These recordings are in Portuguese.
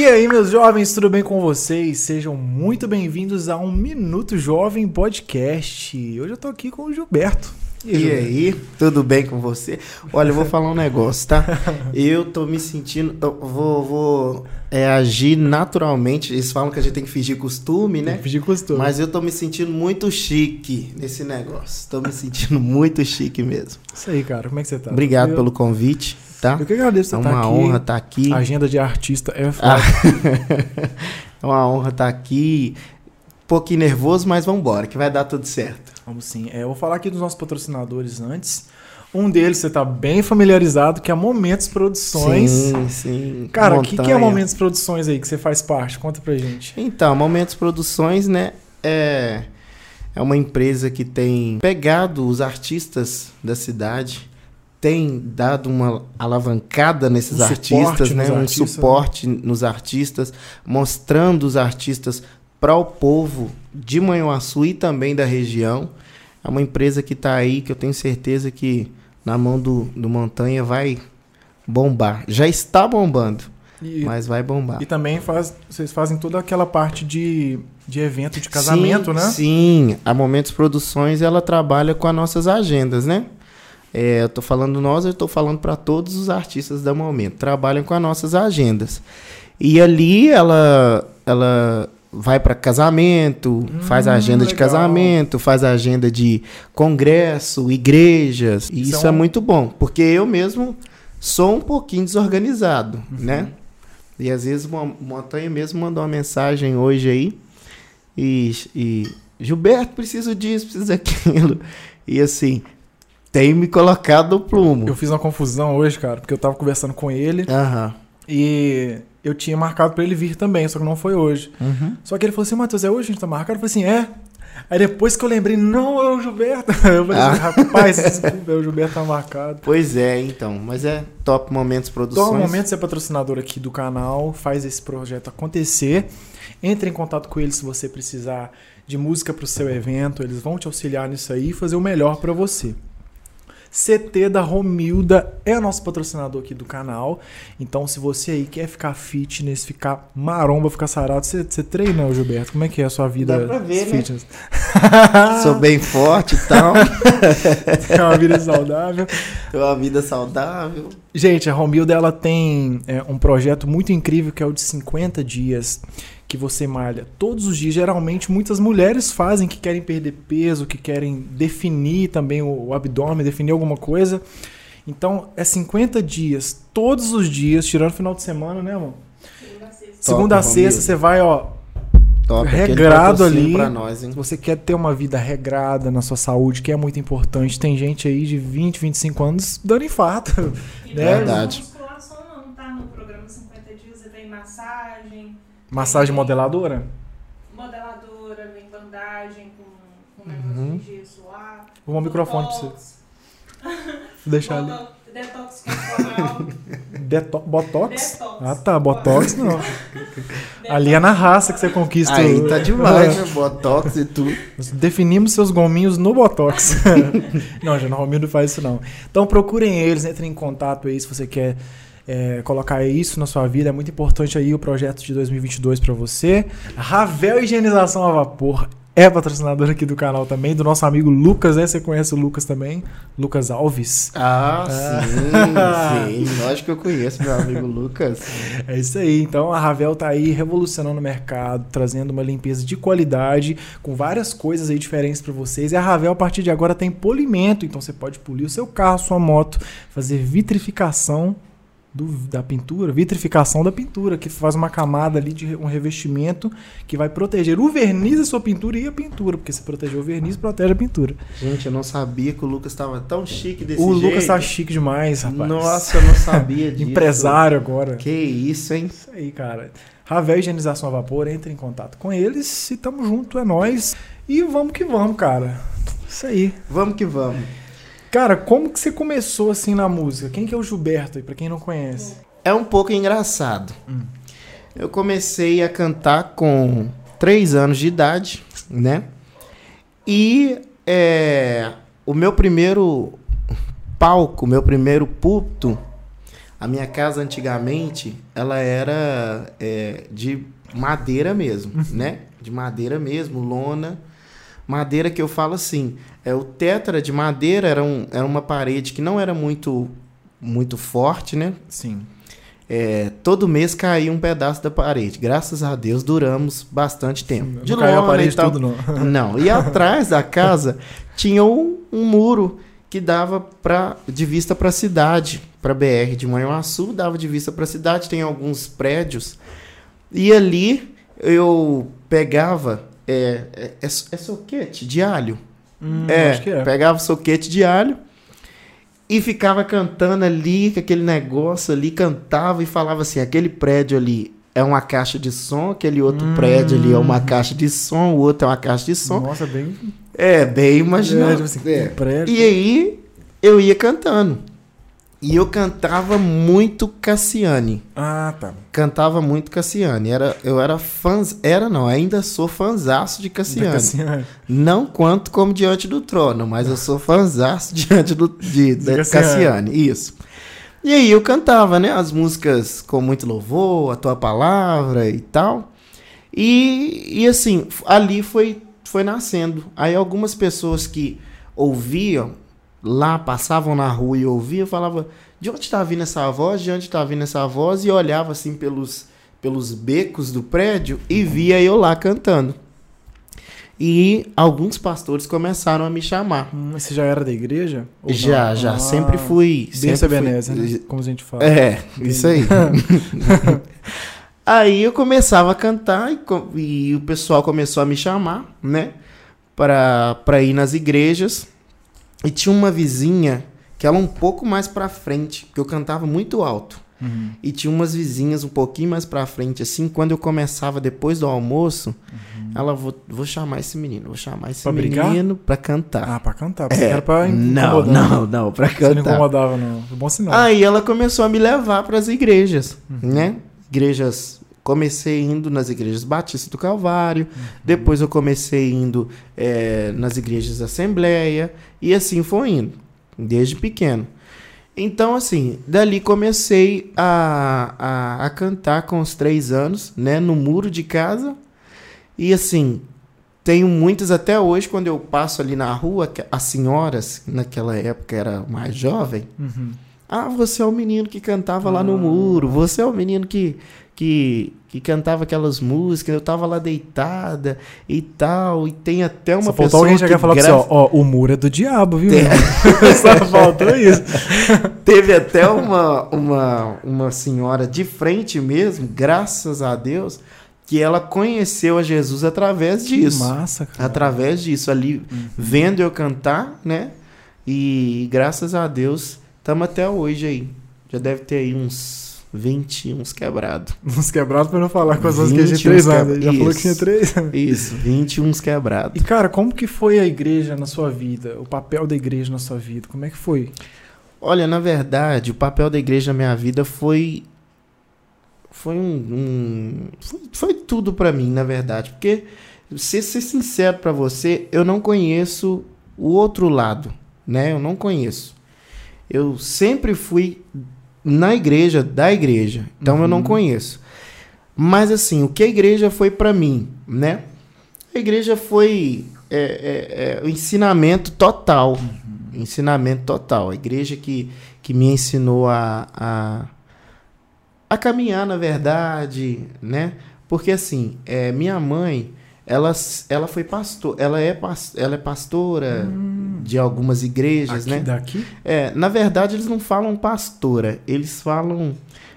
E aí, meus jovens, tudo bem com vocês? Sejam muito bem-vindos a um Minuto Jovem Podcast. Hoje eu tô aqui com o Gilberto. E, e aí, tudo bem com você? Olha, eu vou falar um negócio, tá? Eu tô me sentindo. Eu vou, vou é, agir naturalmente. Eles falam que a gente tem que fingir costume, né? Tem que fingir costume. Mas eu tô me sentindo muito chique nesse negócio. Tô me sentindo muito chique mesmo. Isso aí, cara. Como é que você tá? Obrigado eu... pelo convite, tá? Eu que agradeço é tá aqui. É uma honra estar tá aqui. agenda de artista é foda. é uma honra estar tá aqui. Um pouquinho nervoso, mas vamos embora, que vai dar tudo certo. Vamos sim. É, eu vou falar aqui dos nossos patrocinadores antes. Um deles você está bem familiarizado, que é Momentos Produções. Sim, sim. Cara, o que, que é Momentos Produções aí que você faz parte? Conta pra gente. Então, Momentos Produções, né, é, é uma empresa que tem pegado os artistas da cidade, tem dado uma alavancada nesses um artistas, né, um artistas, né? suporte né? nos artistas, mostrando os artistas para o povo de Manhuaçu e também da região. É uma empresa que está aí, que eu tenho certeza que na mão do, do Montanha vai bombar. Já está bombando, e, mas vai bombar. E também faz, vocês fazem toda aquela parte de, de evento de casamento, sim, né? Sim, a Momentos Produções ela trabalha com as nossas agendas, né? É, eu estou falando nós, eu estou falando para todos os artistas da Momento. Trabalham com as nossas agendas. E ali ela, ela vai para casamento, hum, faz a agenda legal. de casamento, faz a agenda de congresso, igrejas. E isso, isso é, é muito bom, porque eu mesmo sou um pouquinho desorganizado, uhum. né? E às vezes uma Montanha mesmo mandou uma mensagem hoje aí e, e Gilberto, preciso disso, preciso daquilo. E assim, tem me colocado o plumo. Eu fiz uma confusão hoje, cara, porque eu tava conversando com ele. Aham. E eu tinha marcado para ele vir também, só que não foi hoje. Uhum. Só que ele falou assim, Matheus, é hoje a gente tá marcado? Eu falei assim, é. Aí depois que eu lembrei, não, é o Gilberto. Eu falei assim, ah. rapaz, desculpa, é o Gilberto tá marcado. Pois é, então. Mas é Top Momentos Produções. Top Momentos é patrocinador aqui do canal, faz esse projeto acontecer. Entre em contato com eles se você precisar de música para o seu evento. Eles vão te auxiliar nisso aí e fazer o melhor para você. CT da Romilda é nosso patrocinador aqui do canal. Então, se você aí quer ficar fitness, ficar maromba, ficar sarado, você, você treina, Gilberto? Como é que é a sua vida Dá pra ver, né? fitness? Né? Sou bem forte e tal. Tem uma vida saudável. Tem uma vida saudável. Gente, a Romilda ela tem é, um projeto muito incrível que é o de 50 dias que você malha todos os dias. Geralmente, muitas mulheres fazem que querem perder peso, que querem definir também o, o abdômen, definir alguma coisa. Então, é 50 dias, todos os dias, tirando o final de semana, né, amor? Segunda a sexta, você vai, ó, Top, regrado ali. Pra nós, hein? Você quer ter uma vida regrada na sua saúde, que é muito importante. Tem gente aí de 20, 25 anos dando infarto. né? Verdade. Não tá no programa 50 dias, você tem massagem, modeladora? Modeladora, vem bandagem com, com negócio uhum. de gesso lá. Vou um microfone pra você. Vou deixar ali. Detox corporal. Deto botox? Detox. Ah tá, botox não. Ali é na raça que você conquista. Aí tá demais, né? Botox e tudo. Definimos seus gominhos no botox. não, já não, não faz isso não. Então procurem eles, entrem em contato aí se você quer é, colocar isso na sua vida. É muito importante aí o projeto de 2022 para você. Ravel Higienização a Vapor é patrocinador aqui do canal também, do nosso amigo Lucas, né? Você conhece o Lucas também? Lucas Alves. Ah, ah. sim, sim. Lógico que eu conheço meu amigo Lucas. É isso aí. Então a Ravel tá aí revolucionando o mercado, trazendo uma limpeza de qualidade, com várias coisas aí diferentes para vocês. E a Ravel, a partir de agora, tem polimento. Então você pode polir o seu carro, sua moto, fazer vitrificação do, da pintura, vitrificação da pintura, que faz uma camada ali de um revestimento que vai proteger o verniz da sua pintura e a pintura, porque se proteger o verniz, protege a pintura. Gente, eu não sabia que o Lucas estava tão chique desse o jeito. O Lucas tá chique demais, rapaz. Nossa, eu não sabia disso. Empresário agora. Que isso, hein? Isso aí, cara. Ravel Higienização a Vapor, entre em contato com eles e tamo junto, é nós. E vamos que vamos, cara. Isso aí. Vamos que vamos. Cara, como que você começou assim na música? Quem que é o Gilberto aí, pra quem não conhece? É um pouco engraçado. Hum. Eu comecei a cantar com três anos de idade, né? E é, o meu primeiro palco, meu primeiro púlpito A minha casa antigamente, ela era é, de madeira mesmo, né? De madeira mesmo, lona. Madeira que eu falo assim, é o teto era de madeira, era, um, era uma parede que não era muito muito forte, né? Sim. É, todo mês caía um pedaço da parede. Graças a Deus duramos bastante tempo. Não caiu a parede tal. tudo, não. Não, e atrás da casa tinha um, um muro que dava pra, de vista para a cidade, para BR de Manhuaçu, dava de vista para a cidade, tem alguns prédios. E ali eu pegava é, é, é, é soquete de alho. Hum, é, acho que é. pegava soquete de alho e ficava cantando ali, com aquele negócio ali, cantava e falava assim: aquele prédio ali é uma caixa de som, aquele outro Hum. prédio ali é uma caixa de som, o outro é uma caixa de som. Nossa, bem. É, bem É, imaginado. tipo assim, É. E aí eu ia cantando. E eu cantava muito Cassiane. Ah, tá. Cantava muito Cassiane. Era, eu era fã. Era não, ainda sou fãzaço de Cassiane. Cassiane. Não quanto como Diante do Trono, mas eu sou fãzaço diante do, de, da Cassiane. Cassiane. Isso. E aí eu cantava, né? As músicas com muito louvor, a tua palavra e tal. E, e assim, ali foi, foi nascendo. Aí algumas pessoas que ouviam lá, passavam na rua e ouviam, falavam, de onde está vindo essa voz? De onde está vindo essa voz? E olhava assim pelos, pelos becos do prédio e via eu lá cantando. E alguns pastores começaram a me chamar. Hum, você já era da igreja? Já, não? já, Ah, sempre fui. Bênção Sempre fui- né? Como a gente fala. É, isso aí. aí eu começava a cantar e, e o pessoal começou a me chamar, né? Pra ir nas igrejas. E tinha uma vizinha que ela um pouco mais pra frente, porque eu cantava muito alto. Uhum. E tinha umas vizinhas um pouquinho mais pra frente, assim, quando eu começava depois do almoço, ela, vou, vou chamar esse menino, vou chamar esse Pra brigar? menino pra cantar. Ah, pra cantar. Porque É, era pra não, não, não, pra Você não cantar. incomodava, não. Bom sinal. Aí ela começou a me levar para as igrejas, Uhum. né? Igrejas. Comecei indo nas igrejas Batista do Calvário, Uhum. depois eu comecei indo eh, nas igrejas da Assembleia, e assim foi indo, desde pequeno. Então, assim, dali comecei a, a, a cantar com os três anos, né? No muro de casa. E assim, tenho muitas até hoje, quando eu passo ali na rua, as senhoras, naquela época era mais jovem, Uhum. ah, você é o menino que cantava lá no muro. Você é o menino que, que, que cantava aquelas músicas. Eu tava lá deitada e tal. E tem até uma Só pessoa faltou alguém chegar que e falar pra você, gra- ó, ó, o muro é do diabo, viu? Tem- Só faltou isso. Teve até uma, uma, uma senhora de frente mesmo, graças a Deus, que ela conheceu a Jesus através disso. Massa, cara. Através disso, ali, Uhum. vendo eu cantar, né? E graças a Deus, estamos até hoje aí. Já deve ter aí uns 20, uns quebrados. Uns quebrados pra não falar com as outras que a gente 21 três anos. Ele já quebra- falou que tinha três. Isso, 20 uns quebrados. E, cara, como que foi a igreja na sua vida? O papel da igreja na sua vida? Como é que foi? Olha, na verdade, o papel da igreja na minha vida foi. Foi um. um- foi, foi tudo pra mim, na verdade. Porque, ser, ser sincero pra você, eu não conheço o outro lado, né? Eu não conheço. Eu sempre fui na igreja, da igreja. Então eu não Uhum. conheço. Mas, assim, o que a igreja foi pra mim, né? A igreja foi é, é, é, o ensinamento total. Ensinamento total. A igreja que, que me ensinou a, a, a caminhar, na verdade, né? Porque assim, é, minha mãe, ela, ela foi pastor, ela é, ela é pastora de algumas igrejas, Aqui, né? daqui? É, na verdade, eles não falam pastora, eles falam.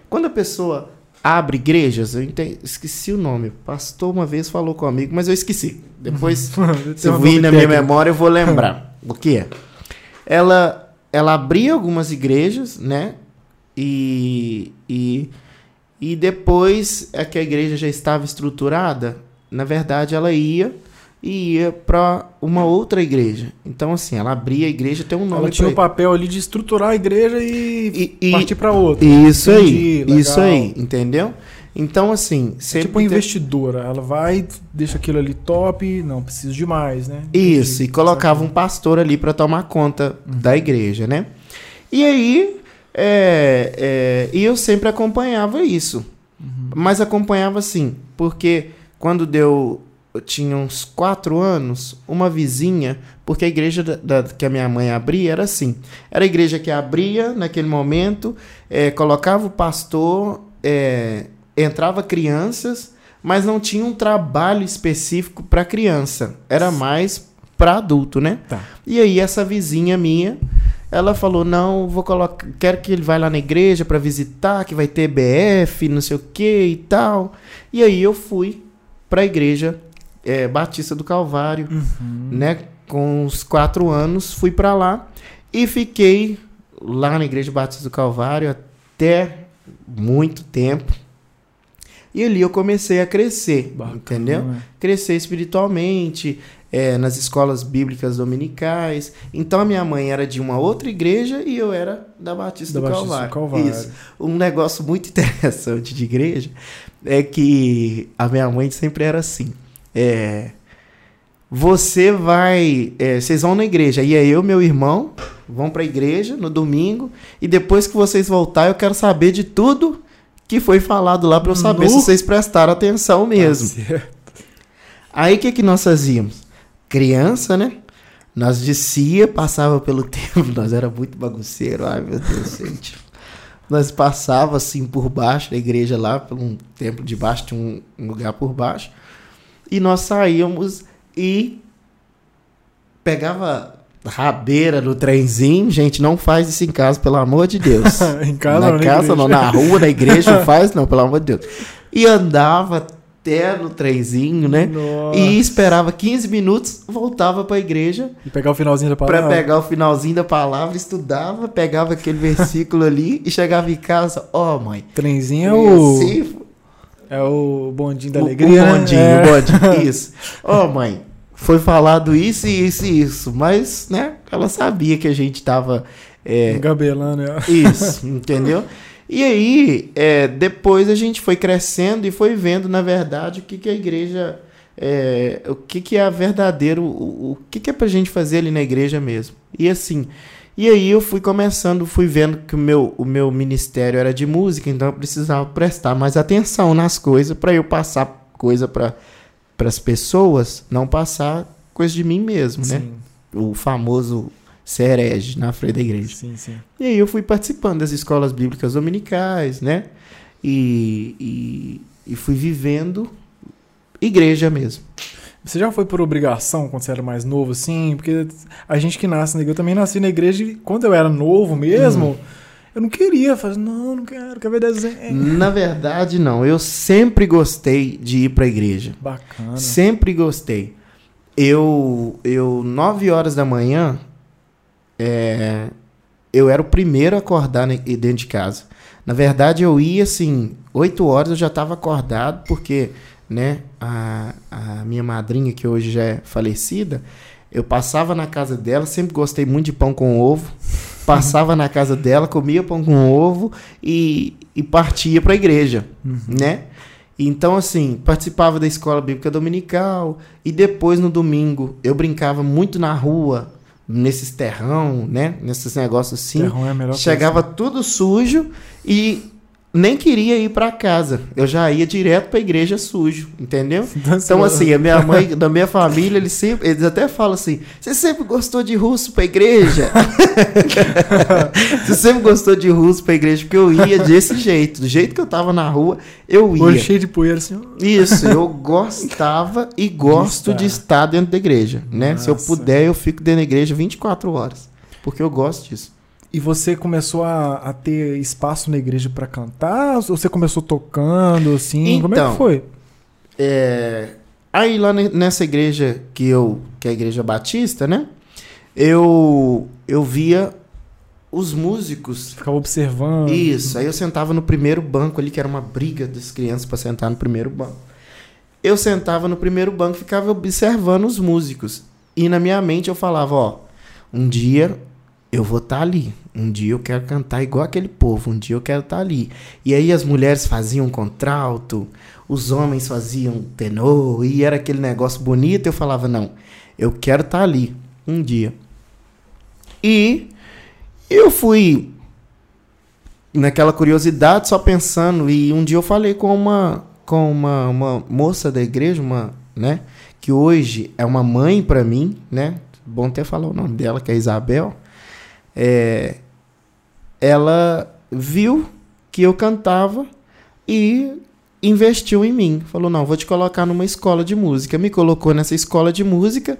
Quando a pessoa abre igrejas, eu esqueci o nome. Pastor uma vez falou comigo, mas eu esqueci. Depois, se vir na minha memória, eu vou lembrar o que é. Ela, ela abria algumas igrejas, né? E, e, e depois é que a igreja já estava estruturada, na verdade, ela ia e ia para uma outra igreja. Então, assim, ela abria a igreja, tem um nome Ela tinha o pra- papel ali de estruturar a igreja e, E- e- partir pra outra. Isso Entendi, aí, isso aí, entendeu? Então, assim, É sempre tipo uma investidora. Ela vai, deixa aquilo ali top, não preciso de mais, né? Isso, Entendi. e colocava um pastor ali para tomar conta Uhum. da igreja, né? E aí É, é, e eu sempre acompanhava isso. Uhum. Mas acompanhava assim, porque quando deu. Eu tinha uns quatro anos, uma vizinha, porque a igreja da, da- que a minha mãe abria era assim: era a igreja que abria naquele momento, é, colocava o pastor, é, entrava crianças, mas não tinha um trabalho específico para criança, era mais para adulto, né? Tá. E aí essa vizinha minha, ela falou: "Não, vou colocar, quero que ele vá lá na igreja para visitar, que vai ter BF, não sei o que e tal". E aí eu fui para a igreja é, Batista do Calvário, Uhum. né? Com uns quatro anos, fui para lá e fiquei lá na igreja Batista do Calvário até muito tempo. E ali eu comecei a crescer, Bacana, entendeu? né? crescer espiritualmente, é, nas escolas bíblicas dominicais. Então a minha mãe era de uma outra igreja e eu era da Batista, Da do, Batista Calvário. do Calvário. Isso. Um negócio muito interessante de igreja é que a minha mãe sempre era assim. É, você vai. é, vocês vão na igreja. E aí eu e meu irmão vão pra igreja no domingo. E depois que vocês voltar, eu quero saber de tudo que foi falado lá pra eu saber Nu. se vocês prestaram atenção mesmo. Tá. Aí o que, que nós fazíamos? Criança, né? Nós descia, passava pelo templo, nós era muito bagunceiro, ai meu Deus, gente. Nós passava assim por baixo da igreja lá, por um templo de baixo, tinha um, um lugar por baixo. E nós saíamos e pegava rabeira no trenzinho. Gente, não faz isso em casa, pelo amor de Deus. em casa na na casa igreja? não, na rua, na igreja, não faz não, pelo amor de Deus. E andava até no trenzinho, né? Nossa. E esperava 15 minutos, voltava pra igreja E pegar o finalzinho da palavra. pegar o finalzinho da palavra, estudava, pegava aquele versículo ali e chegava em casa, ó, mãe. Trenzinho é o, é o bondinho da o, alegria. o né? bondinho, É. o bondinho, isso. Ó, mãe, foi falado isso e isso e isso, mas, né, ela sabia que a gente tava é, Engabelando. é. Isso, entendeu? E aí, é, depois a gente foi crescendo e foi vendo, na verdade, o que, que a igreja. é, o que, que é verdadeiro. O, o que, que é pra gente fazer ali na igreja mesmo. E assim. E aí eu fui começando, fui vendo que o meu, o meu ministério era de música, então eu precisava prestar mais atenção nas coisas para eu passar coisa para as pessoas, não passar coisa de mim mesmo, né? Sim, O famoso ser herege na frente da igreja. sim, sim. E aí eu fui participando das escolas bíblicas dominicais, né? E, e, e fui vivendo igreja mesmo. Você já foi por obrigação quando você era mais novo, assim? Porque a gente que nasce na igreja, eu também nasci na igreja e quando eu era novo mesmo, Hum. eu não queria. Falei, não, não quero, quero ver desenho. Na verdade, não. Eu sempre gostei de ir para a igreja. Bacana. Sempre gostei. Eu, eu, nove horas da manhã, é, eu era o primeiro a acordar dentro de casa. Na verdade, eu ia assim, oito horas eu já estava acordado, porque, né, a, a minha madrinha, que hoje já é falecida, eu passava na casa dela, sempre gostei muito de pão com ovo. Passava na casa dela, comia pão com ovo e, e partia para a igreja, né? Então, assim, participava da escola bíblica dominical e depois no domingo eu brincava muito na rua, nesses terrão, né? Nesses negócios assim. Terrão é a melhor Chegava tudo sujo e nem queria ir para casa. Eu já ia direto para a igreja sujo, entendeu? Então, assim, a minha mãe, da minha família, eles, sempre, eles até falam assim: você sempre gostou de russo pra igreja? você sempre gostou de russo pra igreja? Porque eu ia desse jeito, do jeito que eu tava na rua, eu Olho ia. cheio de poeira, assim. ó. Isso, eu gostava e gosto de estar dentro da igreja, né? Se eu puder, eu fico dentro da igreja 24 horas, porque eu gosto disso. E você começou a, a ter espaço na igreja pra cantar? Ou você começou tocando, assim? Como é Então, que foi? É, aí lá ne- nessa igreja que eu, que é a igreja batista, né? Eu eu via os músicos. Ficava observando. Isso, aí eu sentava no primeiro banco ali, que era uma briga das crianças para sentar no primeiro banco. Eu sentava no primeiro banco e ficava observando os músicos. E na minha mente eu falava, ó, um dia eu vou estar ali. Um dia eu quero cantar igual aquele povo. Um dia eu quero estar ali. E aí as mulheres faziam contralto, os homens faziam tenor, e era aquele negócio bonito. Eu falava, não, eu quero estar ali. Um dia. E eu fui naquela curiosidade, só pensando. E um dia eu falei com uma, com uma, uma moça da igreja, uma, né? Que hoje é uma mãe para mim, né? Bom até falar o nome dela, que é Isabel. É, ela viu que eu cantava e investiu em mim. Falou: não, vou te colocar numa escola de música. Me colocou nessa escola de música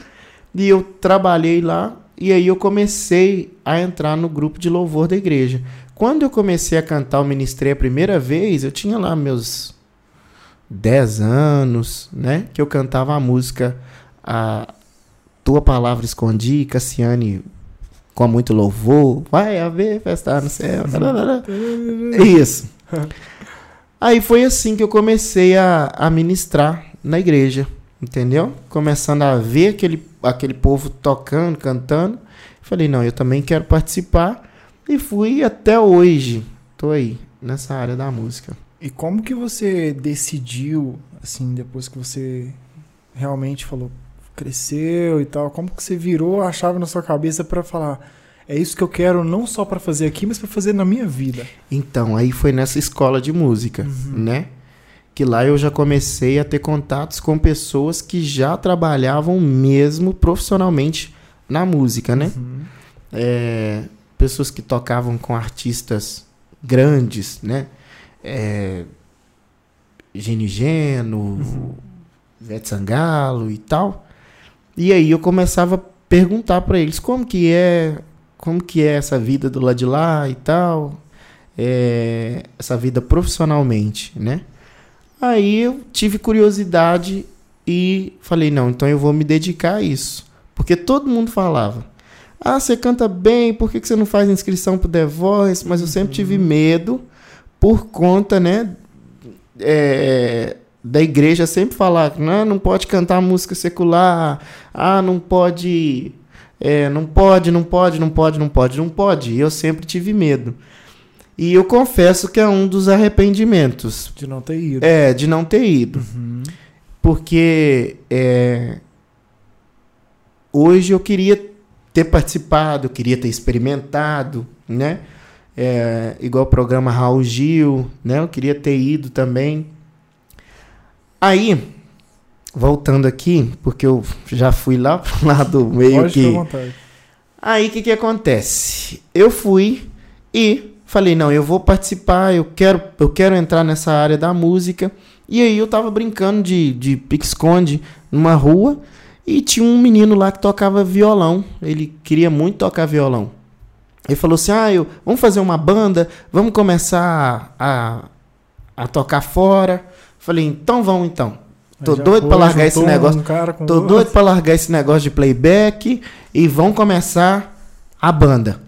e eu trabalhei lá. E aí eu comecei a entrar no grupo de louvor da igreja. Quando eu comecei a cantar o ministrei a primeira vez, eu tinha lá meus 10 anos, né? Que eu cantava a música a Tua Palavra Escondi, Cassiane com muito louvor, vai haver festa no céu. Isso. Aí foi assim que eu comecei a, a ministrar na igreja, entendeu? Começando a ver aquele, aquele povo tocando, cantando. Falei, não, eu também quero participar. E fui até hoje. Tô aí, nessa área da música. E como que você decidiu, assim, depois que você realmente falou, cresceu e tal, como que você virou a chave na sua cabeça para falar, é isso que eu quero não só para fazer aqui, mas para fazer na minha vida? Então, aí foi nessa escola de música, uhum. né? Que lá eu já comecei a ter contatos com pessoas que já trabalhavam mesmo profissionalmente na música, né? Uhum. É, pessoas que tocavam com artistas grandes, né? É, Gene Geno, uhum. Ivete Sangalo e tal. E aí eu começava a perguntar para eles como que é, como que é essa vida do lado de lá e tal, é, essa vida profissionalmente, né? Aí eu tive curiosidade e falei não, então eu vou me dedicar a isso, porque todo mundo falava ah, você canta bem, por que, que você não faz inscrição pro The Voice? Mas eu sempre tive uhum. medo por conta, né? É, da igreja sempre falar não, não pode cantar música secular, ah, não pode, é, não pode, não pode, não pode, não pode, não pode. E eu sempre tive medo. E eu confesso que é um dos arrependimentos. De não ter ido. É, de não ter ido. Uhum. Porque é, hoje eu queria ter participado, eu queria ter experimentado, né? É, igual o programa Raul Gil, né? Eu queria ter ido também. Aí, voltando aqui, porque eu já fui lá pro lado meio Pode que. Aí o que, que acontece? Eu fui e falei, não, eu vou participar, eu quero, eu quero entrar nessa área da música. E aí eu tava brincando de, de pique-esconde numa rua e tinha um menino lá que tocava violão. Ele queria muito tocar violão. Ele falou assim: ah, eu, vamos fazer uma banda, vamos começar a, a tocar fora. Falei, então vamos então. Tô doido para largar esse negócio. Um tô doido para largar esse negócio de playback e vamos começar a banda.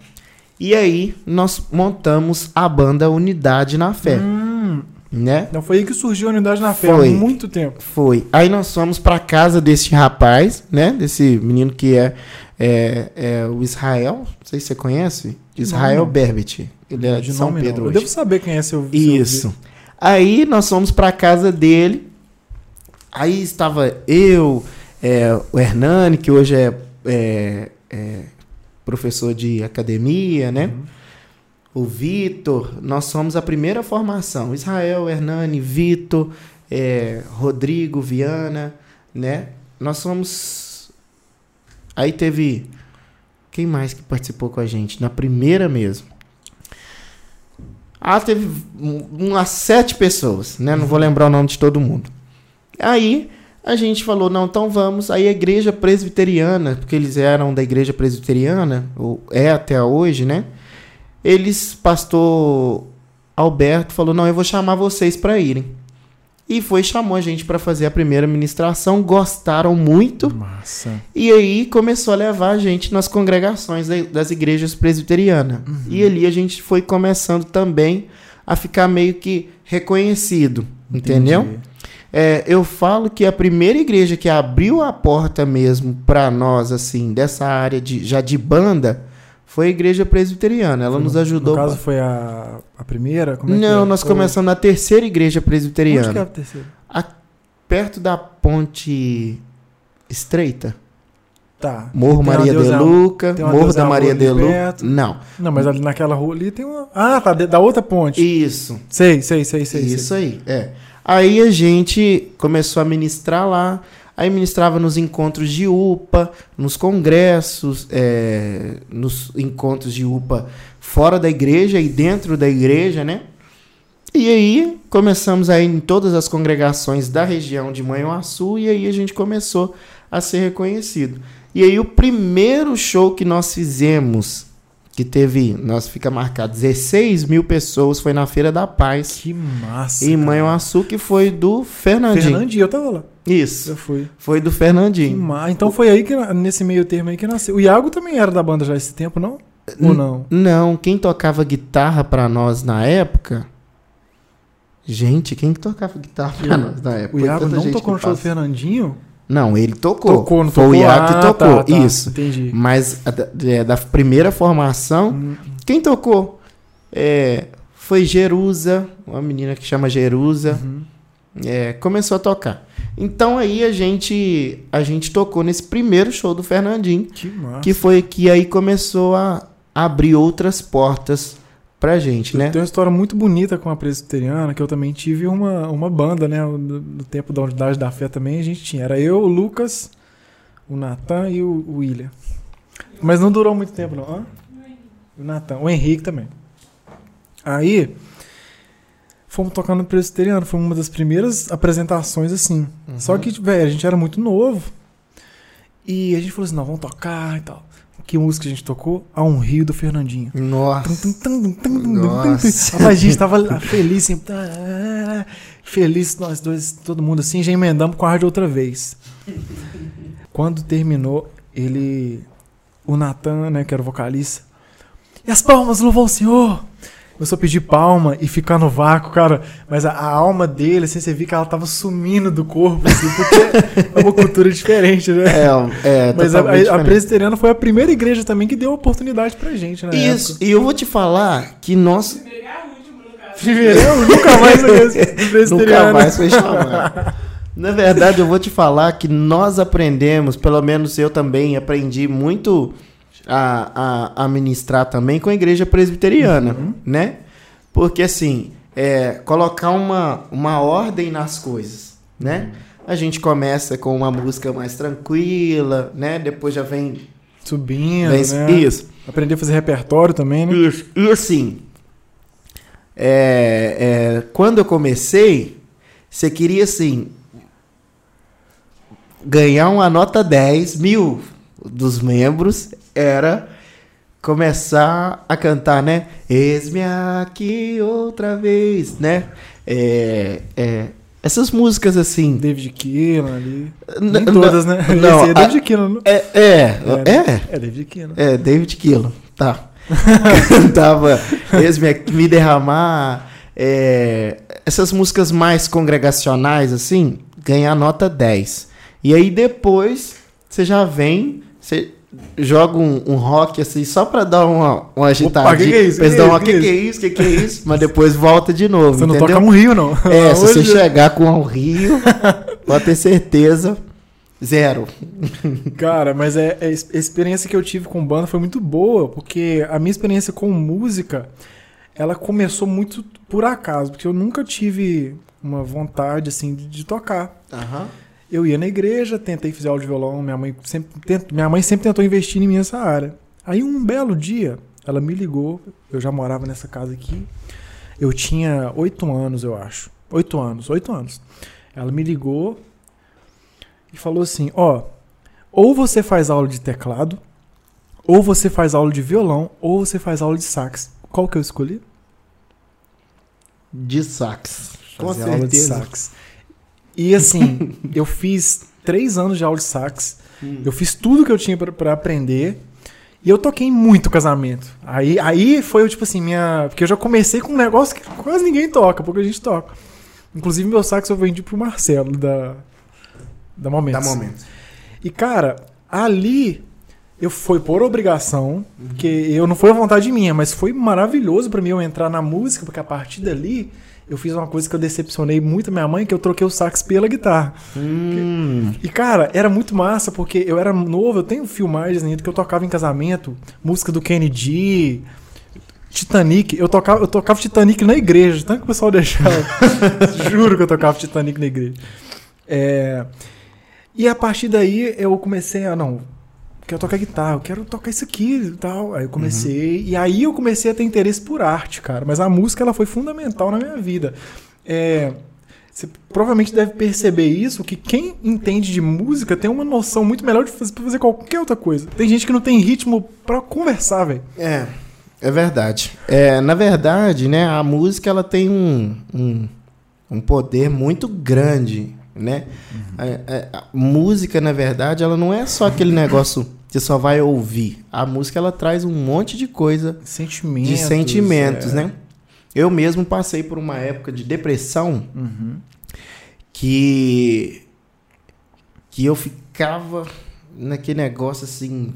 E aí nós montamos a banda Unidade na Fé. Hum. Né? Então foi aí que surgiu a unidade na fé, foi, há muito tempo. Foi. Aí nós fomos para casa desse rapaz, né? Desse menino que é, é, é, o Israel. Não sei se você conhece. Israel não, Berbet. Ele é de, de São Pedro. Hoje. Eu devo saber quem é seu. Isso. Aí nós fomos para casa dele. Aí estava eu, é, o Hernani, que hoje é, é, é professor de academia, né? Uhum o Vitor, nós somos a primeira formação. Israel, Hernani, Vitor, é, Rodrigo, Viana, né? Nós somos. Aí teve. Quem mais que participou com a gente? Na primeira mesmo. Ah, teve umas sete pessoas, né? Não vou lembrar o nome de todo mundo. Aí a gente falou, não, então vamos. Aí a igreja presbiteriana, porque eles eram da igreja presbiteriana, ou é até hoje, né? eles, pastor Alberto falou: "Não, eu vou chamar vocês para irem". E foi chamou a gente para fazer a primeira ministração, gostaram muito. Massa. E aí começou a levar a gente nas congregações das igrejas presbiterianas. Uhum. E ali a gente foi começando também a ficar meio que reconhecido, Entendi. entendeu? É, eu falo que a primeira igreja que abriu a porta mesmo para nós assim dessa área de já de banda foi a igreja presbiteriana. Ela foi, nos ajudou. No caso, foi a, a primeira? É Não, é? nós Ou... começamos na terceira igreja presbiteriana. Onde que é a terceira? A, perto da ponte estreita. Tá. Morro Maria de Luca, Morro da Maria de Luca. Não. Não, mas ali naquela rua ali tem uma. Ah, tá. Da outra ponte. Isso. Sei, sei, sei, sei. Isso sei. aí, é. Aí a gente começou a ministrar lá. Aí ministrava nos encontros de UPA, nos congressos, é, nos encontros de UPA fora da igreja e dentro da igreja, né? E aí começamos aí em todas as congregações da região de Manhuaçu e aí a gente começou a ser reconhecido. E aí o primeiro show que nós fizemos, que teve, nós fica marcado 16 mil pessoas, foi na Feira da Paz, Que massa. em. Manhuaçu, que foi do Fernandinho. Fernandinho, eu tava lá. Isso, Eu fui. foi do Que Fernandinho. ma... Então foi aí que, nesse meio termo aí que nasceu. O Iago também era da banda já esse tempo, não? Ou não? Não, quem tocava guitarra pra nós na época... Gente, quem que tocava guitarra pra nós na época? O Iago não tocou que no show do. Fernandinho? Não, ele tocou. Tocou, não Foi tocou? o que Ah, tocou, tá, tá. isso. Entendi. Mas é, da primeira formação, Hum, quem tocou? É, foi Jerusa, uma menina que chama Jerusa. uhum. É, começou a tocar. Então aí a gente a gente tocou nesse primeiro show do Fernandinho, Que que foi que aí começou a abrir outras portas pra gente, né? Tem uma história muito bonita com a presbiteriana, que eu também tive uma, uma banda, né? No, tempo da Unidade da Fé também a gente tinha. Era eu, o Lucas, o Natan e o, o William. Mas não durou muito tempo, não. Hã? O Natan. O Henrique também. Aí, fomos tocando no presbiteriano. Foi uma das primeiras apresentações assim. Uhum. Só que, velho, a gente era muito novo. E a gente falou assim: não, vamos tocar e tal. Que música a gente tocou? A Um Rio do Fernandinho. Nossa. Nossa. A gente tava feliz, assim, feliz, nós dois, todo mundo assim, já emendamos com a rádio outra vez. Quando terminou, ele, o Natan, né, que era o vocalista, e as palmas louvam o Senhor. Começou a pedir palma e ficar no vácuo, cara. Mas a, a alma dele, assim, você viu que ela tava sumindo do corpo, assim, porque é uma cultura diferente, né? É, é Mas a, a, a presbiteriana foi a primeira igreja também que deu oportunidade pra gente, né? Isso, e eu vou te falar que nós Primeiro a última, no caso. Primeiro, nunca mais nunca mais foi chamado. Na verdade, eu vou te falar que nós aprendemos, pelo menos eu também aprendi muito a, a, a ministrar também com a igreja presbiteriana, né? Porque assim, é, colocar uma, uma ordem nas coisas, né? A gente começa com uma música mais tranquila, né? Depois já vem, Subindo, vem né? isso. Aprender a fazer repertório também, né? Isso. E assim, é, é, quando eu comecei, você queria assim ganhar uma nota 10 mil dos membros era começar a cantar, né? Eis-me aqui outra vez, né? É, é, essas músicas assim. David Keelan ali. Nem todas, né? não, Esse é a- David Keelan, não? É, é, é, É David Keelan. É, David Kilo, tá. Cantava Eis-me aqui, Me Derramar. é, essas músicas mais congregacionais, assim, ganhar nota 10. E aí depois você já vem, você joga um, um rock assim, só pra dar uma, uma agitada. que que é isso? Eles Que dão que uma, é que que é isso? Que que é isso? Mas depois volta de novo, Você não entendeu? toca um rio, não. É, se você chegar com um rio, pode ter certeza, zero. Cara, mas é, é, a experiência que eu tive com banda foi muito boa, porque a minha experiência com música, ela começou muito por acaso, porque eu nunca tive uma vontade, assim, de, de tocar. Aham. Eu ia na igreja, tentei fazer aula de violão, minha mãe sempre, tent- minha mãe sempre tentou investir em mim nessa área. Aí um belo dia, ela me ligou, eu já morava nessa casa aqui, eu tinha oito anos, eu acho. Oito anos, oito anos. Ela me ligou e falou assim, ó, ou você faz aula de teclado, ou você faz aula de violão, ou você faz aula de sax. Qual que eu escolhi? De sax. Com Fazer aula de certeza. sax. E assim, eu fiz três anos de aula de sax. Eu fiz tudo que eu tinha pra- pra aprender. E eu toquei muito casamento. Aí, aí foi, tipo assim, minha. Porque eu já comecei com um negócio que quase ninguém toca, pouca gente toca. Inclusive, meu sax eu vendi pro Marcelo, da. Da Momentos. Dá momento. E, cara, ali Eu fui por obrigação, porque eu não foi a vontade minha, mas foi maravilhoso pra mim eu entrar na música, porque a partir dali eu fiz uma coisa que eu decepcionei muito a minha mãe, que eu troquei o sax pela guitarra. Hum, E, cara, era muito massa, porque eu era novo, eu tenho filmagens ainda que eu tocava em casamento, música do Kennedy, Titanic. Eu tocava, eu tocava Titanic na igreja, tanto que o pessoal deixava. Juro que eu tocava Titanic na igreja. É, e a partir daí eu comecei a, não, quero tocar guitarra, eu quero tocar isso aqui e tal. Aí eu comecei, e aí eu comecei a ter interesse por arte, cara. Mas a música, ela foi fundamental na minha vida. É, você provavelmente deve perceber isso, que quem entende de música tem uma noção muito melhor de fazer, fazer qualquer outra coisa. Tem gente que não tem ritmo pra conversar, velho. é, é verdade. É, na verdade, né, a música ela tem um, um, um poder muito grande, né? A, a- a música, na verdade, ela não é só aquele negócio que só vai ouvir. A música ela traz um monte de coisa Sentimentos. de sentimentos, é. né? Eu mesmo passei por uma época de depressão Uhum. que que eu ficava naquele negócio assim,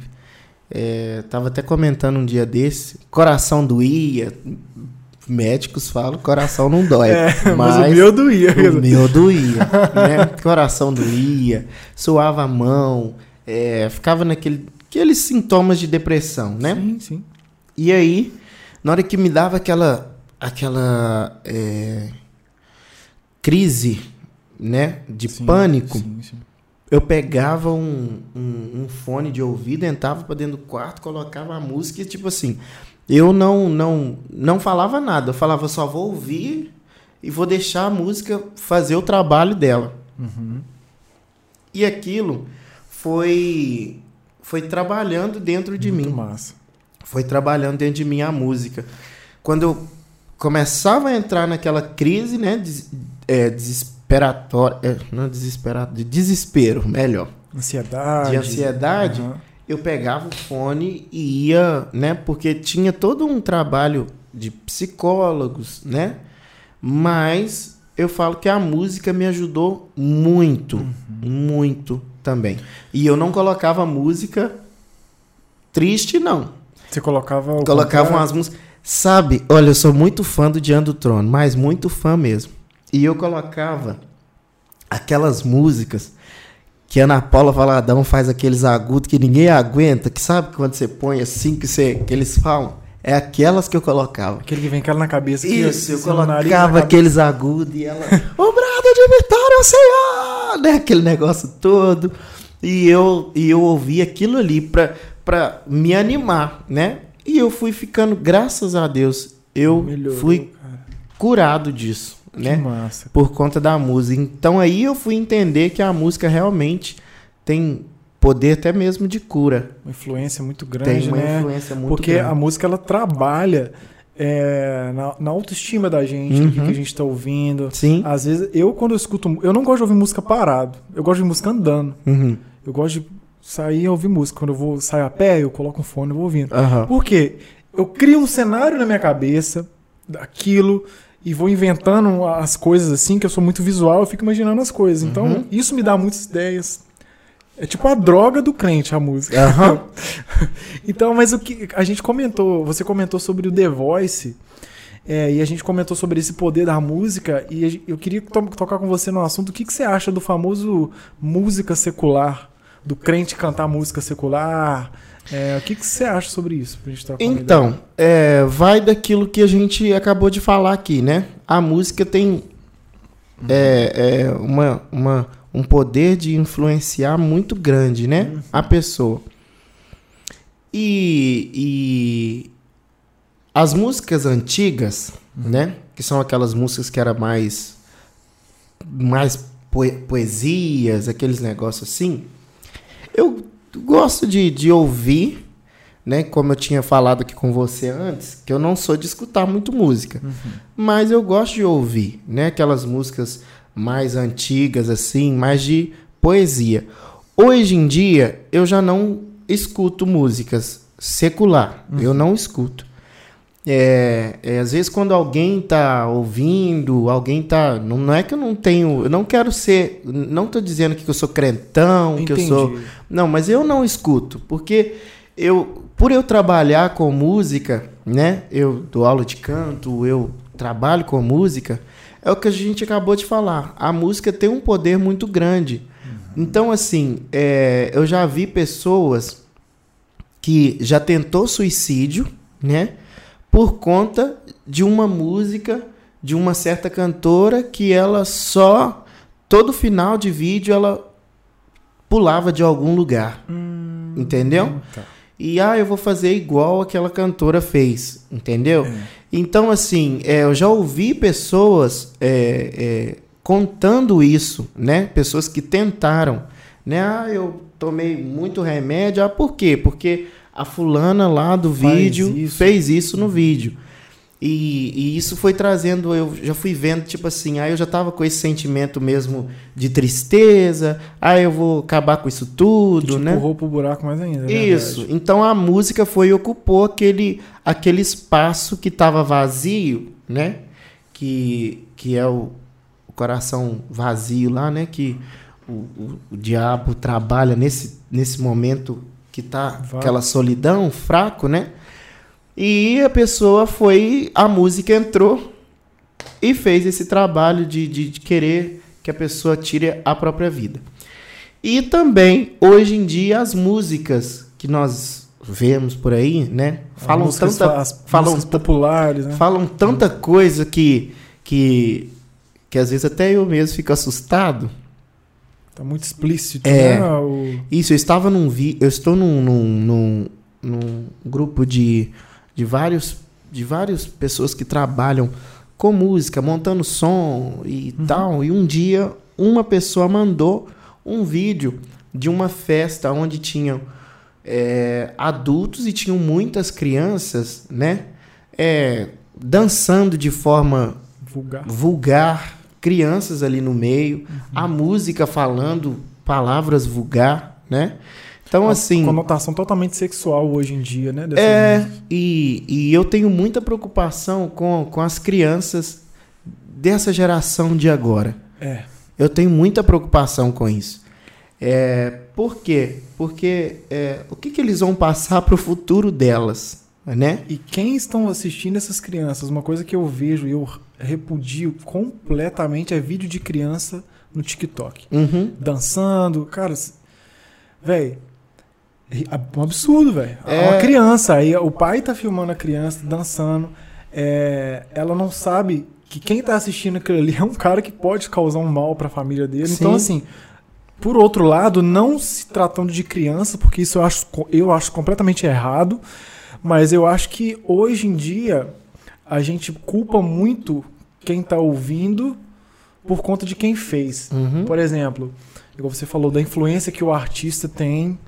é, tava até comentando um dia desse, coração doía, médicos falam, coração não dói, É, mas, mas, o meu doía. o meu doía, né? Coração doía, suava a mão, é, ficava naquele aqueles sintomas de depressão, né? Sim, sim. E aí, na hora que me dava aquela aquela é, crise, né, de Sim, pânico, Sim, sim. eu pegava um, um, um fone de ouvido, entrava pra dentro do quarto, colocava a música e tipo assim, eu não não não falava nada, eu falava só vou ouvir e vou deixar a música fazer o trabalho dela. Uhum. E aquilo foi foi trabalhando dentro de Muito mim massa. foi trabalhando dentro de mim a música. Quando eu começava a entrar naquela crise, né, des, é, desesperatória, é, não desesperado, de desespero, melhor. Ansiedade. De ansiedade? Aham. Eu pegava o fone e ia, né, porque tinha todo um trabalho de psicólogos, né? Mas eu falo que a música me ajudou muito, muito também. E eu não colocava música triste não. Você colocava. o Colocavam contrário? as músicas. Sabe, olha, eu sou muito fã do Diante do Trono, mas muito fã mesmo. E eu colocava aquelas músicas que a Ana Paula Valadão faz aqueles agudos que ninguém aguenta, que sabe quando você põe assim que, você, que eles falam? É aquelas que eu colocava. Aquele que vem aquela na cabeça. que Isso, eu assim, colocava aqueles agudos e ela. O brado de vitória ao Senhor! Né? Aquele negócio todo. E eu, e eu ouvi aquilo ali pra, pra me animar, né? E eu fui ficando, graças a Deus, eu Melhorou, fui cara. curado disso, Que né? massa. Por conta da música. Então aí eu fui entender que a música realmente tem poder até mesmo de cura. Uma influência muito grande, tem uma né? influência muito Porque grande. a música ela trabalha é, na, na autoestima da gente, do que, Uhum. que a gente tá ouvindo. Sim. Às vezes, eu quando eu escuto. Eu não gosto de ouvir música parado. Eu gosto de música andando. Uhum. Eu gosto de sair e ouvir música. Quando eu vou sair a pé, eu coloco um fone e vou ouvindo. Aham. Por quê? Eu crio um cenário na minha cabeça daquilo e vou inventando as coisas assim, que eu sou muito visual, eu fico imaginando as coisas. Então, Uhum. isso me dá muitas ideias. É tipo a droga do crente, a música. Aham. então, mas o que a gente comentou, você comentou sobre o The Voice, é, e a gente comentou sobre esse poder da música, e eu queria to- tocar com você no assunto. O que, que você acha do famoso música secular? Do crente cantar música secular? É, o que, que você acha sobre isso? Então, é, vai daquilo que a gente acabou de falar aqui, né? A música tem é, é, uma, uma, um poder de influenciar muito grande, né? A pessoa. E, e as músicas antigas, né? Que são aquelas músicas que era mais mais poe- poesias, aqueles negócios assim. Eu gosto de, de ouvir, né? Como eu tinha falado aqui com você antes, que eu não sou de escutar muito música, mas eu gosto de ouvir, né? Aquelas músicas mais antigas, assim, mais de poesia. Hoje em dia, eu já não escuto músicas secular. Eu não escuto. É, é, às vezes quando alguém tá ouvindo, alguém tá. Não, não é que eu não tenho. Eu não quero ser. Não tô dizendo que eu sou crentão, que eu Entendi. sou. Não, mas eu não escuto. Porque eu. Por eu trabalhar com música, né? Eu dou aula de canto, eu trabalho com música. É o que a gente acabou de falar. A música tem um poder muito grande. Então, assim, é, eu já vi pessoas que já tentou suicídio, né? Por conta de uma música de uma certa cantora que ela só todo final de vídeo ela pulava de algum lugar, entendeu? Tá. E ah, eu vou fazer igual aquela cantora fez, entendeu? Então, assim, é, eu já ouvi pessoas é, é, contando isso, né? Pessoas que tentaram, né? Ah, eu tomei muito remédio. Ah, por quê? Porque a fulana lá do Faz vídeo isso. fez isso no vídeo. E, e isso foi trazendo, eu já fui vendo, tipo assim, aí eu já tava com esse sentimento mesmo de tristeza, ah, eu vou acabar com isso Que tudo, te né? empurrou pro buraco mais ainda. é Isso. verdade. Então a música foi e ocupou aquele, aquele espaço que estava vazio, né? Que, que é o, o coração vazio lá, né? Que o, o, o diabo trabalha nesse, nesse momento que tá Vai. aquela solidão, fraco, né? E a pessoa foi, a música entrou e fez esse trabalho de, de, de querer que a pessoa tire a própria vida. E também, hoje em dia, as músicas que nós vemos por aí, né? Falam músicas tanta, falam, populares, né? falam tanta coisa que, que, que às vezes até eu mesmo fico assustado. Tá muito explícito, É. né? O... Isso, eu estava num vi, eu estou num, num, num, num grupo de, de vários de várias pessoas que trabalham com música, montando som e tal. E um dia uma pessoa mandou um vídeo de uma festa onde tinham é, adultos e tinham muitas crianças, né? É, dançando de forma Vulgar. vulgar, crianças ali no meio, a música falando palavras vulgar, né? Então, assim. Conotação totalmente sexual hoje em dia, né? É, músicas. e, e eu tenho muita preocupação com, com as crianças dessa geração de agora. É. Eu tenho muita preocupação com isso. É, por quê? Porque é, o que, que eles vão passar para o futuro delas, né? E quem estão assistindo essas crianças, uma coisa que eu vejo e eu repudio completamente é vídeo de criança no TikTok. Uhum. Dançando, cara, velho, um absurdo, velho. É. Uma criança, aí o pai tá filmando a criança dançando, é, ela não sabe que quem tá assistindo aquilo ali é um cara que pode causar um mal pra família dele. Sim. Então, assim, por outro lado, não se tratando de criança, porque isso eu acho, eu acho completamente errado, mas eu acho que hoje em dia a gente culpa muito quem tá ouvindo por conta de quem fez. Uhum. Por exemplo, igual você falou, da influência que o artista tem.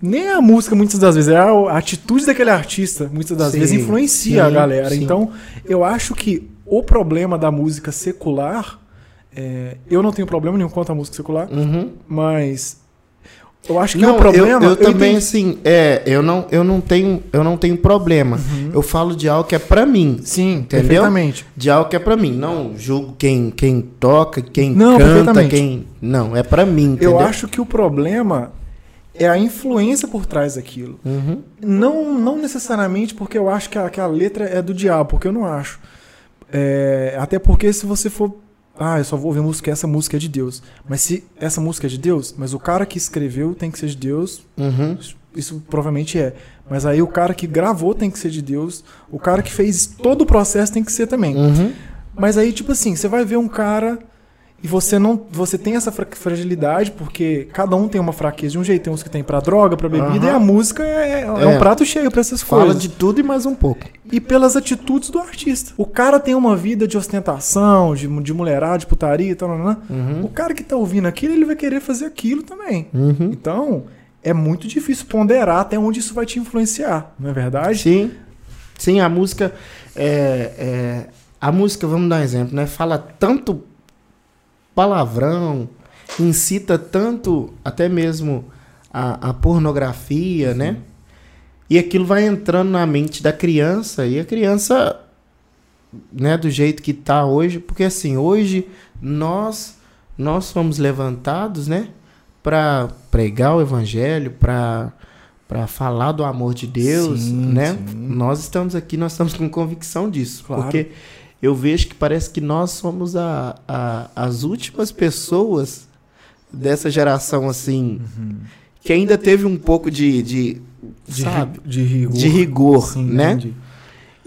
Nem a música, muitas das vezes, é a a atitude daquele artista, muitas das Sim, vezes, influencia a sim, galera. sim. Então, eu acho que o problema da música secular. é, eu não tenho problema nenhum quanto à música secular, Uhum. mas. Eu acho que Não, o problema. eu, eu também entendi- assim, é, eu não, eu não tenho, eu não tenho problema. Eu falo de algo que é pra mim, Sim, Entendeu? perfeitamente. de algo que é pra mim. Não julgo quem, quem toca, quem Não, canta, quem, não, é pra mim, entendeu? Eu acho que o problema é a influência por trás daquilo. Uhum. Não, não necessariamente porque eu acho que a, que a letra é do diabo, porque eu não acho. É, até porque se você for. Ah, eu só vou ouvir música, essa música é de Deus. Mas se essa música é de Deus, mas o cara que escreveu tem que ser de Deus, Uhum. isso provavelmente é. Mas aí o cara que gravou tem que ser de Deus, o cara que fez todo o processo tem que ser também. Uhum. Mas aí, tipo assim, você vai ver um cara e você não. Você tem essa fra- fragilidade, porque cada um tem uma fraqueza de um jeito. Tem uns que tem pra droga, pra bebida, Aham. e a música é, é É. um prato cheio pra essas Fala coisas. de tudo e mais um pouco. E pelas atitudes do artista. O cara tem uma vida de ostentação, de, de mulherada, de putaria e tal. tal, tal. Uhum. O cara que tá ouvindo aquilo, ele vai querer fazer aquilo também. Uhum. Então, é muito difícil ponderar até onde isso vai te influenciar, não é verdade? Sim. Sim, a música. É, é, a música, vamos dar um exemplo, né? Fala tanto palavrão, incita tanto até mesmo a, a pornografia, né? E aquilo vai entrando na mente da criança e a criança, né, do jeito que tá hoje, porque assim, hoje nós nós fomos levantados, né, para pregar o evangelho, para para falar do amor de Deus, Sim, né? sim. Nós estamos aqui, nós estamos com convicção disso, Claro. porque eu vejo que parece que nós somos a, a- as últimas pessoas dessa geração assim que ainda teve um pouco de, de, De, sabe, de rigor. de rigor, Sim, né? entendi.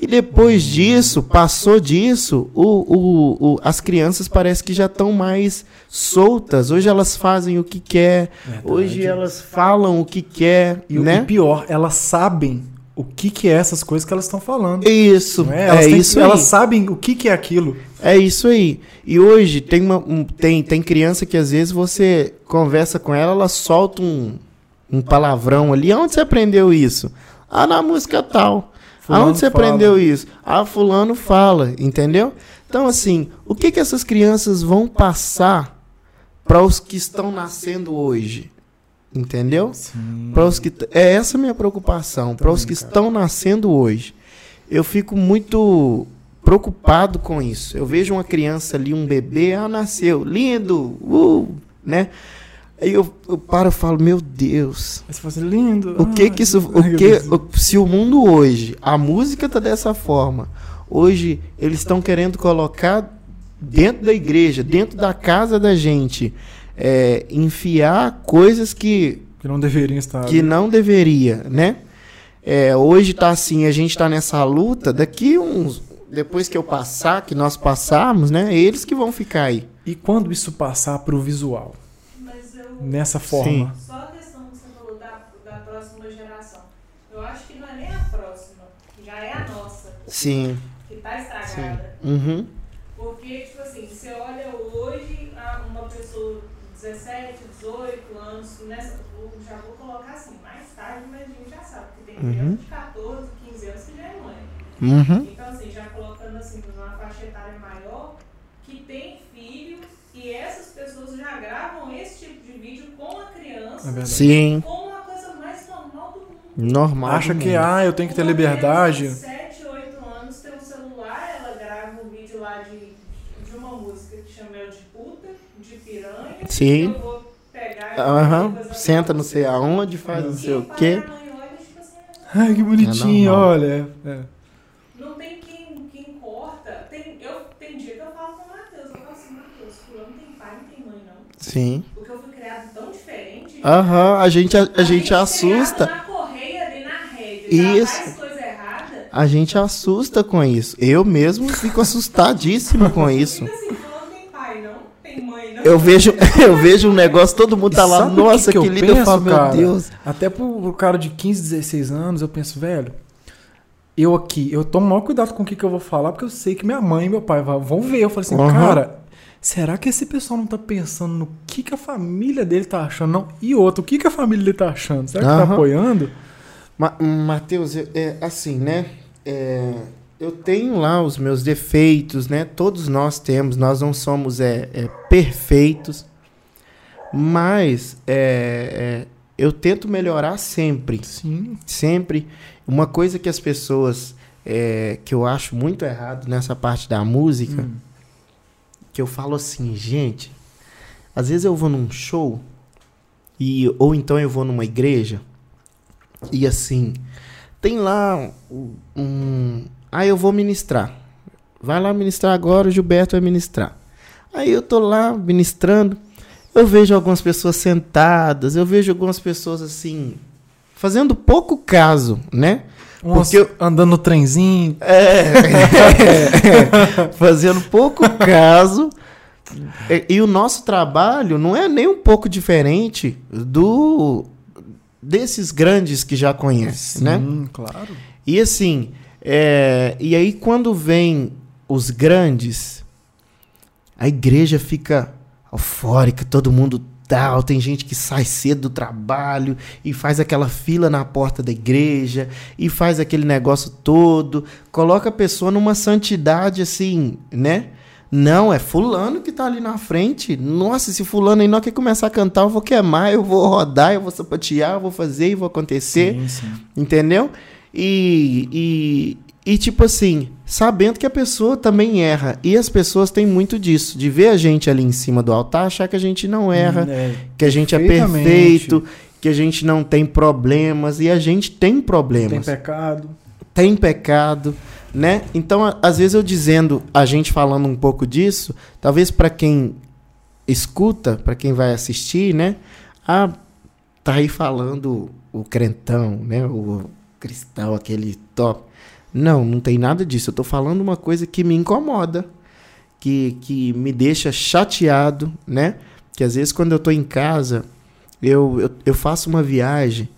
E depois disso, passou disso, o, o, o- as crianças parece que já estão mais soltas. Hoje elas fazem o que quer, Verdade. hoje elas falam o que quer, E o né? e pior, elas sabem o que, que é essas coisas que elas estão falando. Isso, é? é, Elas, têm- isso aí. elas sabem o que, que é aquilo. É isso aí. E hoje tem, uma, um- tem, tem criança que às vezes você conversa com ela, ela solta um, um palavrão ali. Onde você aprendeu isso? Ah, na música tal. Fulano Aonde você fala. aprendeu isso? Ah, fulano fala, entendeu? Então, assim, o que, que essas crianças vão passar para os que estão nascendo hoje? Entendeu? Para os que é essa a minha preocupação, para os que cara. estão nascendo hoje. Eu fico muito preocupado com isso. Eu vejo uma criança ali, um bebê, ah, nasceu, lindo, uh, né? Aí eu, eu paro e falo, meu Deus, você fala assim, lindo. o que que isso, o que, se o mundo hoje, a música tá dessa forma, hoje eles estão querendo colocar dentro da igreja, dentro da casa da gente, é, enfiar coisas que Que não deveriam estar. que ali. não deveria, né? É, hoje tá assim, a gente tá nessa luta, daqui uns depois que eu passar, que nós passarmos, né? Eles que vão ficar aí. E quando isso passar pro visual? Mas eu. Nessa forma. Só a questão que você falou da, da próxima geração. Eu acho que não é nem a próxima, já é a nossa, Sim. que tá estragada. Uhum. Porque, tipo assim, você olha hoje uma pessoa 17, 18 anos, nessa, vou- já vou colocar assim, mais tarde, mas a gente já sabe que tem criança Uhum. de 14, 15 anos que já é mãe. Uhum. Então, assim, já colocando assim numa faixa etária maior, que tem filho, e essas pessoas já gravam esse tipo de vídeo com a É criança, verdade. Sim. como uma coisa mais normal do mundo. Normal. Acha que, ah, eu tenho que ter Uma liberdade. criança de 7, 8 anos tem um celular, ela grava um vídeo lá de uma música que chama El de puta, de piranha. Sim. Eu vou pegar e Aham. fazer Senta não sei aonde, faz não sei o quê. a Ai, que bonitinho, É olha. É. Não tem quem, quem corta. Tem, eu, tem dia que eu falo com o Matheus. Eu falo assim, Matheus, fulano tem pai, não tem mãe, não. Sim. Porque eu fui criado tão diferente. Aham, a gente, a, a gente criado assusta. Na correia ali na rede. Isso. faz coisa errada. A gente assusta com isso. Eu mesmo fico assustadíssimo com isso. Fica assim, fulano tem pai, não? Tem mãe, não? Eu vejo, eu vejo um negócio, todo mundo tá E lá, que nossa, que que, eu lindo. Eu penso, falo, meu cara? Deus. Até pro, cara de 15, 16 anos, eu penso, velho, eu aqui, eu tomo maior cuidado com o que, que eu vou falar, porque eu sei que minha mãe e meu pai vão vão ver. Eu falei assim, Aham. cara, será que esse pessoal não tá pensando no que, que a família dele tá achando? Não. E outro, o que, que a família dele tá achando? Será que tá Aham. apoiando? Ma Matheus, eu- é assim, né? É, eu tenho lá os meus defeitos, né? Todos nós temos, nós não somos é, é, perfeitos, mas é, é, eu tento melhorar sempre, Sim. sempre. Uma coisa que as pessoas é, que eu acho muito errado nessa parte da música, Hum. que eu falo assim, gente, às vezes eu vou num show e ou então eu vou numa igreja e assim, tem lá um, um ah, eu vou ministrar. Vai lá ministrar agora, o Gilberto vai ministrar. Aí eu tô lá ministrando, eu vejo algumas pessoas sentadas, eu vejo algumas pessoas assim fazendo pouco caso, né? Uns Porque eu- andando no trenzinho. É, fazendo pouco caso. E, e o nosso trabalho não é nem um pouco diferente do desses grandes que já conhecem, né? Sim, claro. E assim, é, e aí quando vem os grandes, a igreja fica eufórica, todo mundo tal, tem gente que sai cedo do trabalho e faz aquela fila na porta da igreja e faz aquele negócio todo, coloca a pessoa numa santidade assim, né? Não, é fulano que tá ali na frente. Nossa, se fulano aí não quer começar a cantar, eu vou queimar, eu vou rodar, eu vou sapatear, eu vou fazer e vou acontecer. Sim, sim. Entendeu? E, e, e, tipo assim, sabendo que a pessoa também erra. E as pessoas têm muito disso, de ver a gente ali em cima do altar, achar que a gente não erra, É, que a gente é perfeito, que a gente não tem problemas. E a gente tem tem problemas pecado. tem pecado, né? Então, às vezes eu dizendo, a gente falando um pouco disso, talvez para quem escuta, para quem vai assistir, né? Ah, tá aí falando o crentão, né? O cristão, aquele top. Não, não tem nada disso. Eu tô falando uma coisa que me incomoda, que, que me deixa chateado, né? Que às vezes quando eu tô em casa, eu, eu, eu faço uma viagem.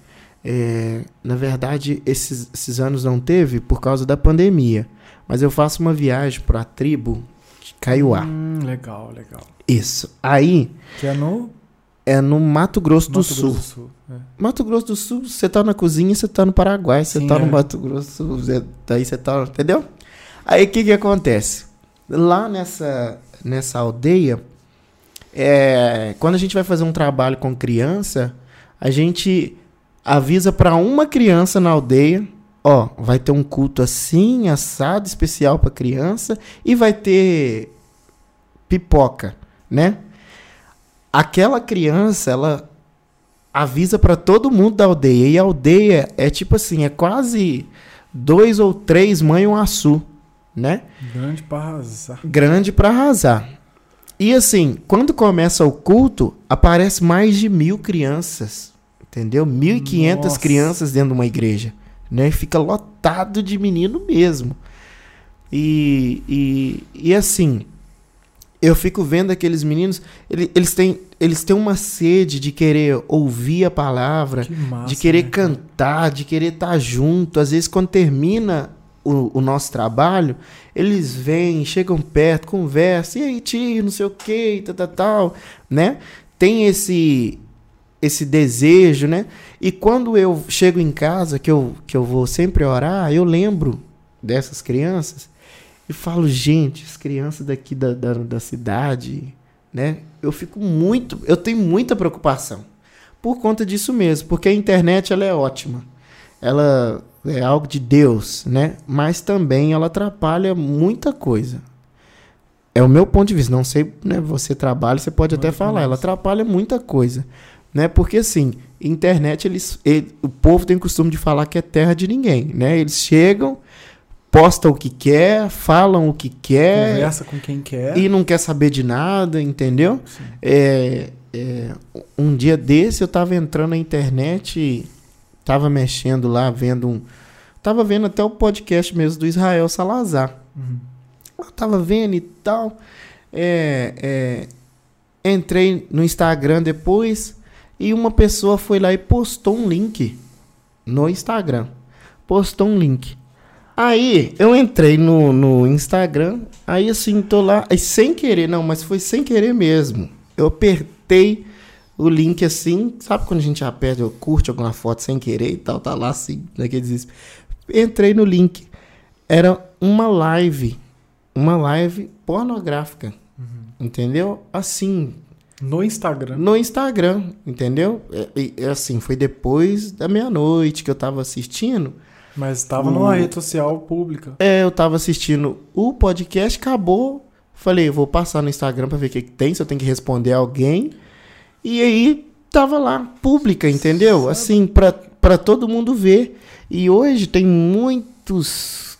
é, na verdade, esses, esses anos não teve por causa da pandemia. Mas eu faço uma viagem para a tribo de Caiuá. Hum, legal, legal. Isso. Aí Que é no é no Mato Grosso do Mato Sul. Grosso do Sul. É. Mato Grosso do Sul, você tá na cozinha, você tá no Paraguai, você Sim, tá é. no Mato Grosso, do Sul, você- daí você tá, entendeu? Aí o que que acontece? Lá nessa nessa aldeia, é, quando a gente vai fazer um trabalho com criança, a gente avisa para uma criança na aldeia, ó, vai ter um culto assim, assado especial para criança e vai ter pipoca, né? Aquela criança, ela avisa para todo mundo da aldeia. E a aldeia é tipo assim, é quase dois ou três mãe um açu, né? Grande para arrasar. Grande para arrasar. E assim, quando começa o culto, aparece mais de mil crianças, entendeu? 1.500 Nossa. crianças dentro de uma igreja, né? Fica lotado de menino mesmo. E, e, e assim, eu fico vendo aqueles meninos, ele- eles têm, eles têm uma sede de querer ouvir a palavra, Que massa. de querer né, cantar, de querer estar junto. Às vezes, quando termina o, o nosso trabalho, eles vêm, chegam perto, conversam, e aí, tio, não sei o que, tal, tal, tal, né? Tem esse esse desejo, né? E quando eu chego em casa, que eu, que eu vou sempre orar, eu lembro dessas crianças e falo, gente, as crianças daqui da, da, da cidade, né? Eu fico muito, eu tenho muita preocupação por conta disso mesmo, porque a internet ela é ótima. Ela é algo de Deus, né? Mas também ela atrapalha muita coisa. É o meu ponto de vista. Não sei, né? Você trabalha, você pode até Muito falar. Ela atrapalha muita coisa, né? Porque assim, internet eles, ele- o povo tem costume de falar que é terra de ninguém, né? Eles chegam, postam o que quer, falam o que quer Conversa com quem quer. e não quer saber de nada, entendeu? É, é, um dia desse eu tava entrando na internet, tava mexendo lá, vendo um. Tava vendo até o podcast mesmo do Israel Salazar. Uhum. Eu tava vendo e tal. É, é, entrei no Instagram depois e uma pessoa foi lá e postou um link no Instagram. Postou um link. Aí eu entrei no, no Instagram, aí assim, tô lá, aí sem querer, não, mas foi sem querer mesmo. Eu apertei o link assim, sabe quando a gente aperta, eu curte alguma foto sem querer e tal, tá lá assim, naquele desespero. Entrei no link. Era uma live, uma live pornográfica, entendeu? Assim, No Instagram. no Instagram, entendeu? É, e- é assim, foi depois da meia-noite que eu tava assistindo. Mas estava O- numa rede social pública. É, eu tava assistindo o podcast, acabou. Falei, vou passar no Instagram pra ver o que, que tem, se eu tenho que responder a alguém. E aí tava lá, pública, entendeu? Assim, pra, pra todo mundo ver. E hoje tem muitos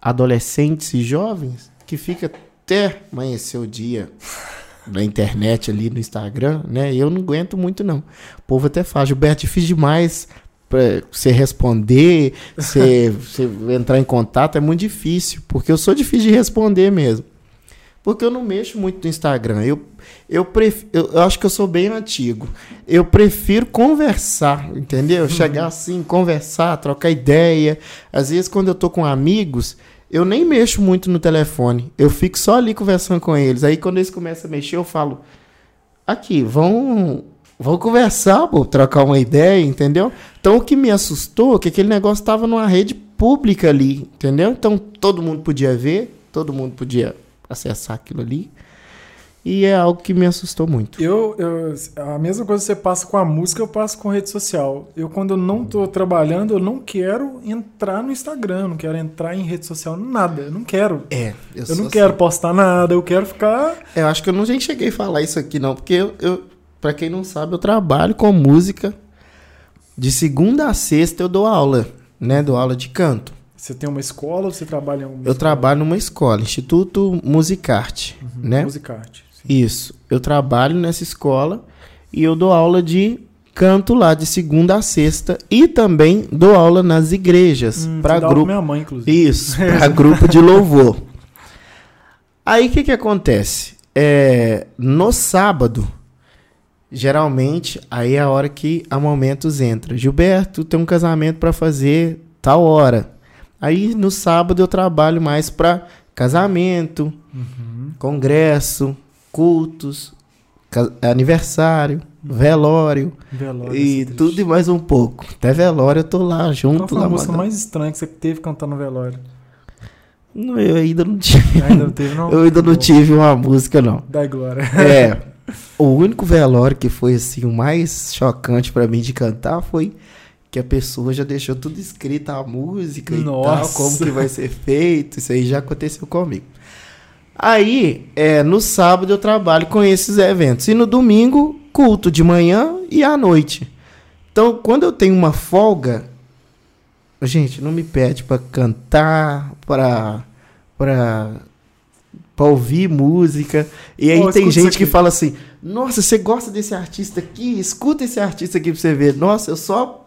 adolescentes e jovens que fica até amanhecer o dia na internet ali no Instagram, né? E eu não aguento muito, não. O povo até fala, Gilberto, difícil demais pra você responder, você, você entrar em contato, é muito difícil, porque eu sou difícil de responder mesmo. Porque eu não mexo muito no Instagram. Eu, eu, pref, eu, eu acho que eu sou bem antigo. Eu prefiro conversar, entendeu? Chegar assim, conversar, trocar ideia. Às vezes, quando eu tô com amigos, eu nem mexo muito no telefone. Eu fico só ali conversando com eles. Aí, quando eles começam a mexer, eu falo: Aqui, vão, vão conversar, pô, trocar uma ideia, entendeu? Então, o que me assustou é que aquele negócio estava numa rede pública ali, entendeu? Então, todo mundo podia ver, todo mundo podia acessar aquilo ali. E é algo que me assustou muito. Eu, eu- a mesma coisa que você passa com a música, eu passo com rede social. Eu, quando eu não tô trabalhando, eu não quero entrar no Instagram, não quero entrar em rede social, nada. Eu não quero. É, eu, Eu não assim. quero postar nada, eu quero ficar. Eu acho que eu não nem cheguei a falar isso aqui, não, porque eu, eu para quem não sabe, eu trabalho com música. De segunda a sexta eu dou aula, né? Dou aula de canto. Você tem uma escola ou você trabalha em alguma Eu trabalho numa escola, Instituto Musicarte, né? Musicarte. sim. Isso. Eu trabalho nessa escola e eu dou aula de canto lá de segunda a sexta e também dou aula nas igrejas Hum, para grupo minha mãe, inclusive. Isso, para grupo de louvor. Aí o que que acontece? É, no sábado, geralmente, aí é a hora que a Momentos entra. Gilberto, tem um casamento para fazer tal hora. Aí no sábado eu trabalho mais para casamento, Uhum. congresso, cultos, aniversário, velório Velório, e triste. tudo e mais um pouco. Até velório eu tô lá Qual junto foi a música mais estranha que você teve cantando no velório? Não, Eu ainda não tive. Ainda não teve, não? Eu ainda não tive uma música, não. Dai glória. É. O único velório que foi assim o mais chocante pra mim de cantar foi que a pessoa já deixou tudo escrito a música e tal, Nossa. como que vai ser feito. Isso aí já aconteceu comigo. Aí, é, no sábado eu trabalho com esses eventos e no domingo culto de manhã e à noite. Então, quando eu tenho uma folga, gente, não me pede pra cantar, pra para para ouvir música. E aí tem gente que fala assim: "Nossa, você gosta desse artista aqui? Escuta esse artista aqui pra você ver". Nossa, eu só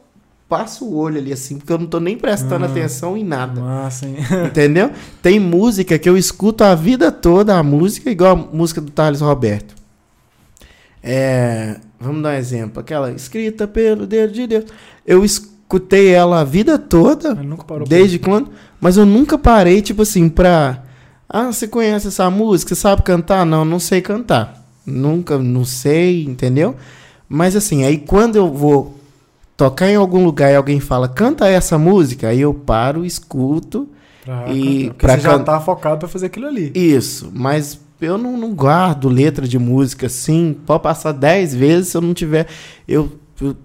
passo o olho ali assim, porque eu não tô nem prestando Ah. atenção em nada. Massa, hein? Entendeu? Tem música que eu escuto a vida toda, a música, igual a música do Thales Roberto. É, vamos dar um exemplo. Aquela escrita pelo dedo de Deus. Eu escutei ela a vida toda, pra- desde quando, mas eu nunca parei, tipo assim, pra. Ah, você conhece essa música? Você sabe cantar? Não, não sei cantar. Nunca, não sei, entendeu? Mas assim, aí quando eu vou tocar em algum lugar e alguém fala, canta essa música, aí eu paro, escuto. Pra E cantar, pra você já can- tá focado pra fazer aquilo ali. Isso, mas eu não, não guardo letra de música assim. Pode passar dez vezes se eu não tiver. Eu, eu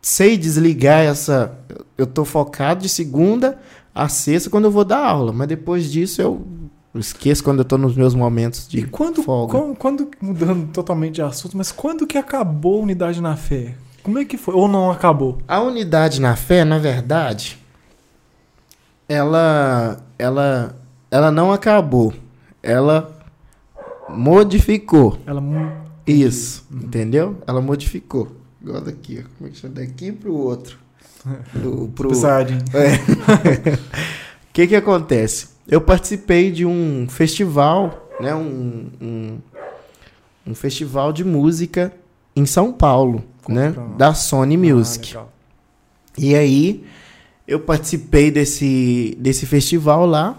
sei desligar essa. Eu tô focado de segunda a sexta quando eu vou dar aula, mas depois disso eu esqueço quando eu tô nos meus momentos de E quando, folga. quando, quando- mudando totalmente de assunto, mas quando que acabou a unidade na fé? Como é que foi? Ou não acabou? A unidade na fé, na verdade, ela, ela, ela não acabou. Ela modificou. Ela mu- Isso, entendeu? Ela modificou. Igual daqui. Como é que chama? Daqui pro outro. Do, pro... O Saiyajin. que que acontece? Eu participei de um festival, né? Um, um, um festival de música em São Paulo, né? pra. Da Sony Music. Ah. E aí, eu participei desse, desse festival lá.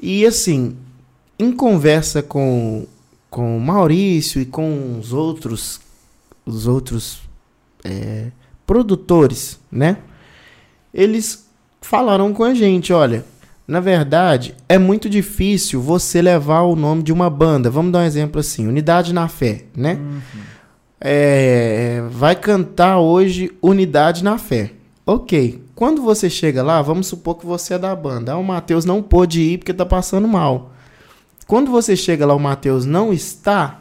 E assim, em conversa com, com o Maurício e com os outros, os outros é, produtores, né? Eles falaram com a gente, olha, na verdade, é muito difícil você levar o nome de uma banda. Vamos dar um exemplo assim, Unidade na Fé, né? Uhum. é, vai cantar hoje Unidade na Fé. Ok. Quando você chega lá, vamos supor que você é da banda. Ah, o Matheus não pôde ir porque tá passando mal. Quando você chega lá, o Matheus não está,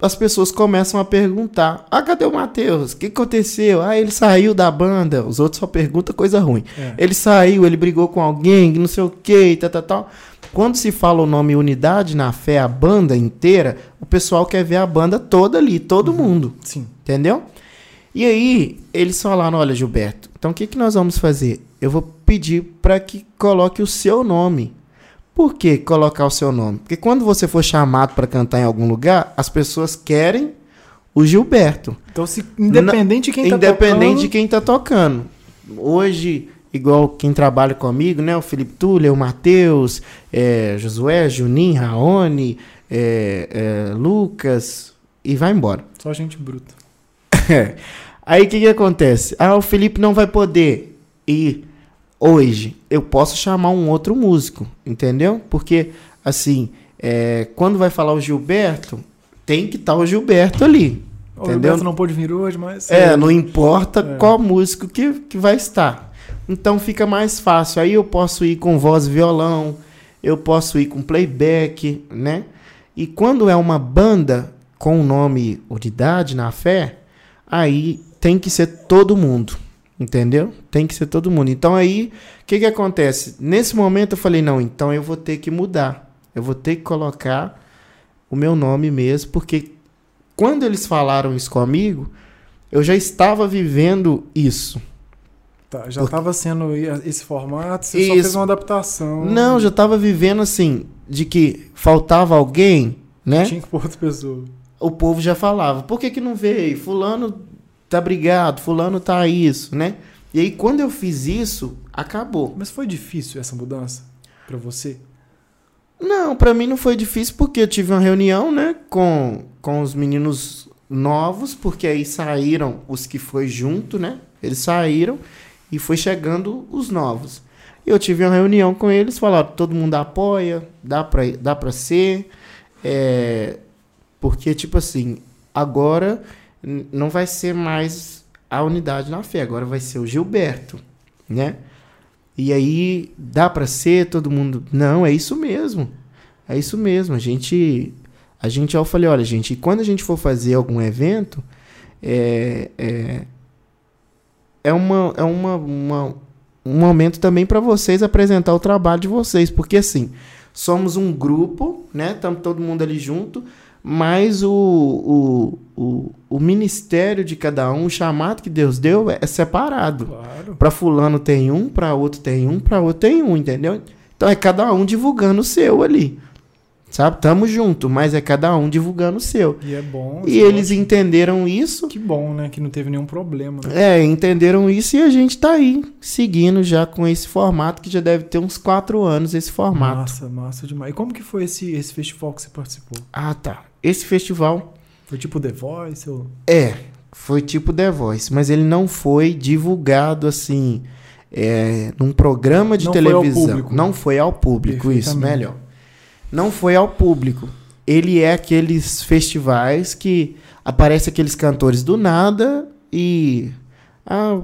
as pessoas começam a perguntar: Ah, cadê o Matheus? O que aconteceu? Ah, ele saiu da banda. Os outros só perguntam coisa ruim. É. Ele saiu, ele brigou com alguém, não sei o que, tal, tal, tal. Quando se fala o nome Unidade na Fé, a banda inteira, o pessoal quer ver a banda toda ali, todo mundo. Sim. Entendeu? E aí, eles falaram: olha, Gilberto, então o que, que nós vamos fazer? Eu vou pedir para que coloque o seu nome. Por que colocar o seu nome? Porque quando você for chamado para cantar em algum lugar, as pessoas querem o Gilberto. Então, se, independente de quem tá Independente de tocando, quem tá tocando. Hoje, igual quem trabalha comigo, né? O Felipe Túlio, o Matheus, é, Josué, Juninho, Raoni, é, é, Lucas, e vai embora. Só gente bruta. Aí o que, que acontece? Ah, o Felipe não vai poder ir hoje. Eu posso chamar um outro músico, entendeu? Porque, assim, é, quando vai falar o Gilberto, tem que estar o Gilberto ali. O Entendeu? Gilberto não pôde vir hoje, mas. É, não importa É. qual músico que, que vai estar. Então fica mais fácil. Aí eu posso ir com voz e violão, eu posso ir com playback, né? E quando é uma banda com o nome Unidade na Fé, aí tem que ser todo mundo. Entendeu? Tem que ser todo mundo. Então aí, o que que acontece? Nesse momento eu falei, não, então eu vou ter que mudar. Eu vou ter que colocar o meu nome mesmo, porque quando eles falaram isso comigo, eu já estava vivendo isso. Tá, já Porque- estava sendo esse formato, você só Isso. fez uma adaptação. Não, eu já estava vivendo assim, de que faltava alguém, né? Tinha que pôr outra pessoa. O povo já falava, por que que não veio? Fulano tá brigado, fulano tá isso, né? E aí quando eu fiz isso, acabou. Mas foi difícil essa mudança pra você? Não, pra mim não foi difícil porque eu tive uma reunião, né, com, com os meninos novos, porque aí saíram os que foi junto, né? Eles saíram e foi chegando os novos. E eu tive uma reunião com eles, falaram, todo mundo apoia, dá pra, dá pra ser, é, porque, tipo assim, agora não vai ser mais a unidade na fé, agora vai ser o Gilberto, né? E aí, dá pra ser todo mundo? Não, é isso mesmo. É isso mesmo. A gente. A gente, eu falei, olha, gente, quando a gente for fazer algum evento, é. É, é, uma, é uma, uma- um momento também para vocês apresentar o trabalho de vocês. Porque assim, somos um grupo, né? Estamos todo mundo ali junto, mas o, o, o, o ministério de cada um, o chamado que Deus deu, é separado. Claro. Pra fulano tem um, pra outro tem um, pra outro tem um, entendeu? Então é cada um divulgando o seu ali. Sabe? Tamo junto, mas é cada um divulgando o seu. E é bom. E eles entenderam isso. Que bom, né? Que não teve nenhum problema. Né? É, entenderam isso e a gente tá aí, seguindo já com esse formato, que já deve ter uns quatro anos esse formato. Massa, massa demais. E como que foi esse, esse festival que você participou? Ah, tá. Esse festival Foi tipo The Voice? Ou... É, foi tipo The Voice, mas ele não foi divulgado assim, é, num programa de Não foi ao televisão. público. Não foi ao público, isso, melhor. Não foi ao público. Ele é aqueles festivais que aparece aqueles cantores do nada e ah,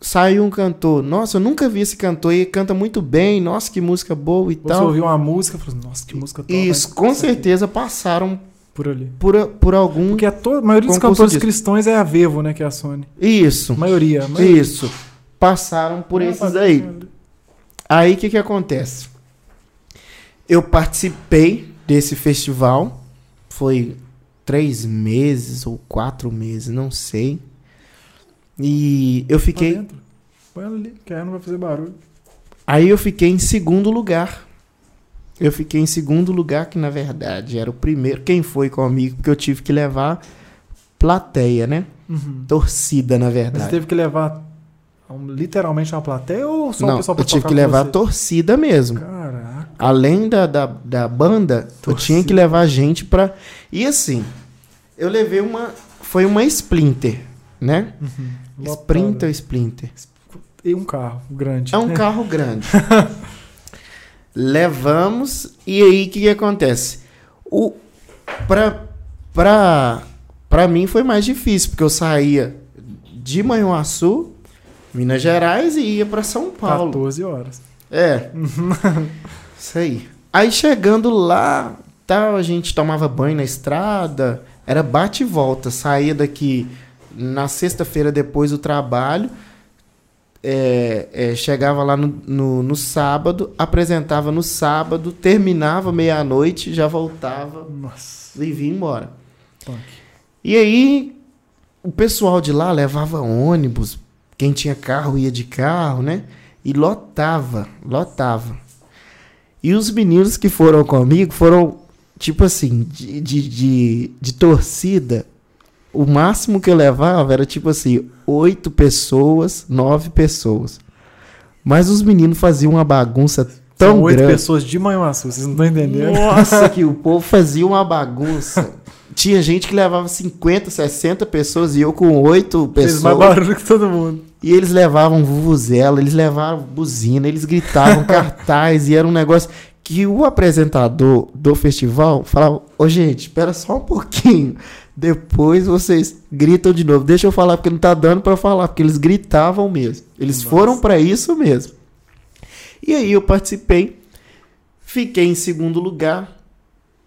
sai um cantor. Nossa, eu nunca vi esse cantor e canta muito bem. Nossa, que música boa e Você tal. ouviu uma música e falou, nossa, que música top. Isso, né? com certeza passaram Por ali. por, por algum. Porque a, to- a maioria dos cantores disso. cristãos é a Vevo, né? Que é a Sony. Isso. A maioria. A maioria. Isso. Passaram por Ah, esses aí. Aí o que, que acontece? Eu participei desse festival. Foi três meses ou quatro meses, não sei. E eu fiquei. Põe ela ali, que aí não vai fazer barulho. Aí eu fiquei em segundo lugar. Eu fiquei em segundo lugar, que na verdade era o primeiro. Quem foi comigo? Porque eu tive que levar plateia, né? Uhum. Torcida, na Mas você verdade. teve que levar um- literalmente uma plateia ou só o Não, pessoal pra eu tive que levar você? torcida mesmo. Caraca. além da, da, da banda, eu Torcida. tinha que levar gente pra. E assim, eu levei uma. Foi uma Splinter, né? Uhum. Sprinter ou Splinter? E um carro grande. É um carro grande. Levamos, e aí o que, que acontece? O, pra, pra, pra mim foi mais difícil, porque eu saía de Manhuaçu, Minas Gerais, e ia pra São Paulo. 14 horas. É. Isso aí. Aí chegando lá, tal, a gente tomava banho na estrada, era bate e volta. Saía daqui na sexta-feira depois do trabalho, é, é, chegava lá no, no, no sábado, apresentava no sábado, terminava meia-noite, já voltava Nossa. e vinha embora. Punk. E aí, o pessoal de lá levava ônibus, quem tinha carro ia de carro, né? E lotava, lotava. E os meninos que foram comigo foram, tipo assim, de, de, de, de torcida. O máximo que eu levava era tipo assim, oito pessoas, nove pessoas. Mas os meninos faziam uma bagunça tão São oito grande. pessoas de Manhuaçu, vocês não estão entendendo? Nossa, que o povo fazia uma bagunça. Tinha gente que levava 50, 60 pessoas e eu com oito Fez mais pessoas. barulho que todo mundo. E eles levavam vuvuzela, eles levavam buzina, eles gritavam cartaz e era um negócio que o apresentador do festival falava: Ô gente, espera só um pouquinho. Depois vocês gritam de novo. Deixa eu falar, porque não tá dando pra falar, porque eles gritavam mesmo. Eles Nossa. foram pra isso mesmo. E aí eu participei, fiquei em segundo lugar.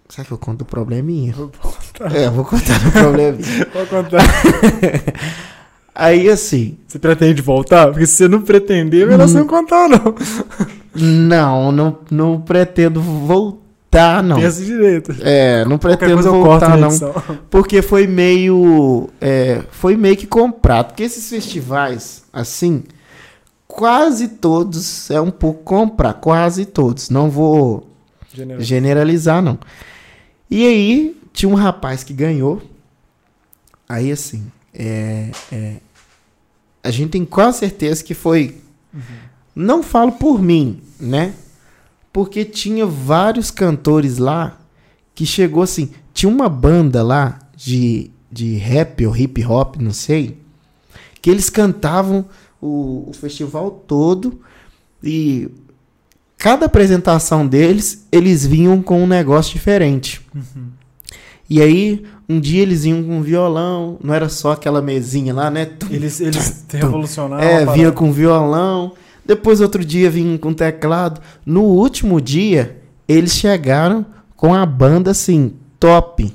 Será que eu conto o probleminha? Vou contar. É, eu vou contar o probleminha. Vou contar. Aí assim, Você pretende voltar? Porque se você não pretender, é melhor você não contar, não. não, não, não pretendo voltar, não. Pensa direito. É, não pretendo voltar, não. Porque foi meio. é, foi meio que comprado. Porque esses festivais, assim, quase todos é um pouco comprar. Quase todos. Não vou General. generalizar, não. E aí, tinha um rapaz que ganhou. Aí, assim, é, é, a gente tem quase certeza que foi. Não falo por mim, né? Porque tinha vários cantores lá que chegou assim. Tinha uma banda lá de, de rap ou hip hop, não sei, que eles cantavam o, o festival todo e cada apresentação deles, eles vinham com um negócio diferente. E aí, um dia eles vinham com violão, não era só aquela mesinha lá, né? Tum, Eles, eles revolucionaram. é, vinha com violão. Depois, outro dia, vinha com teclado. No último dia, eles chegaram com a banda assim, top.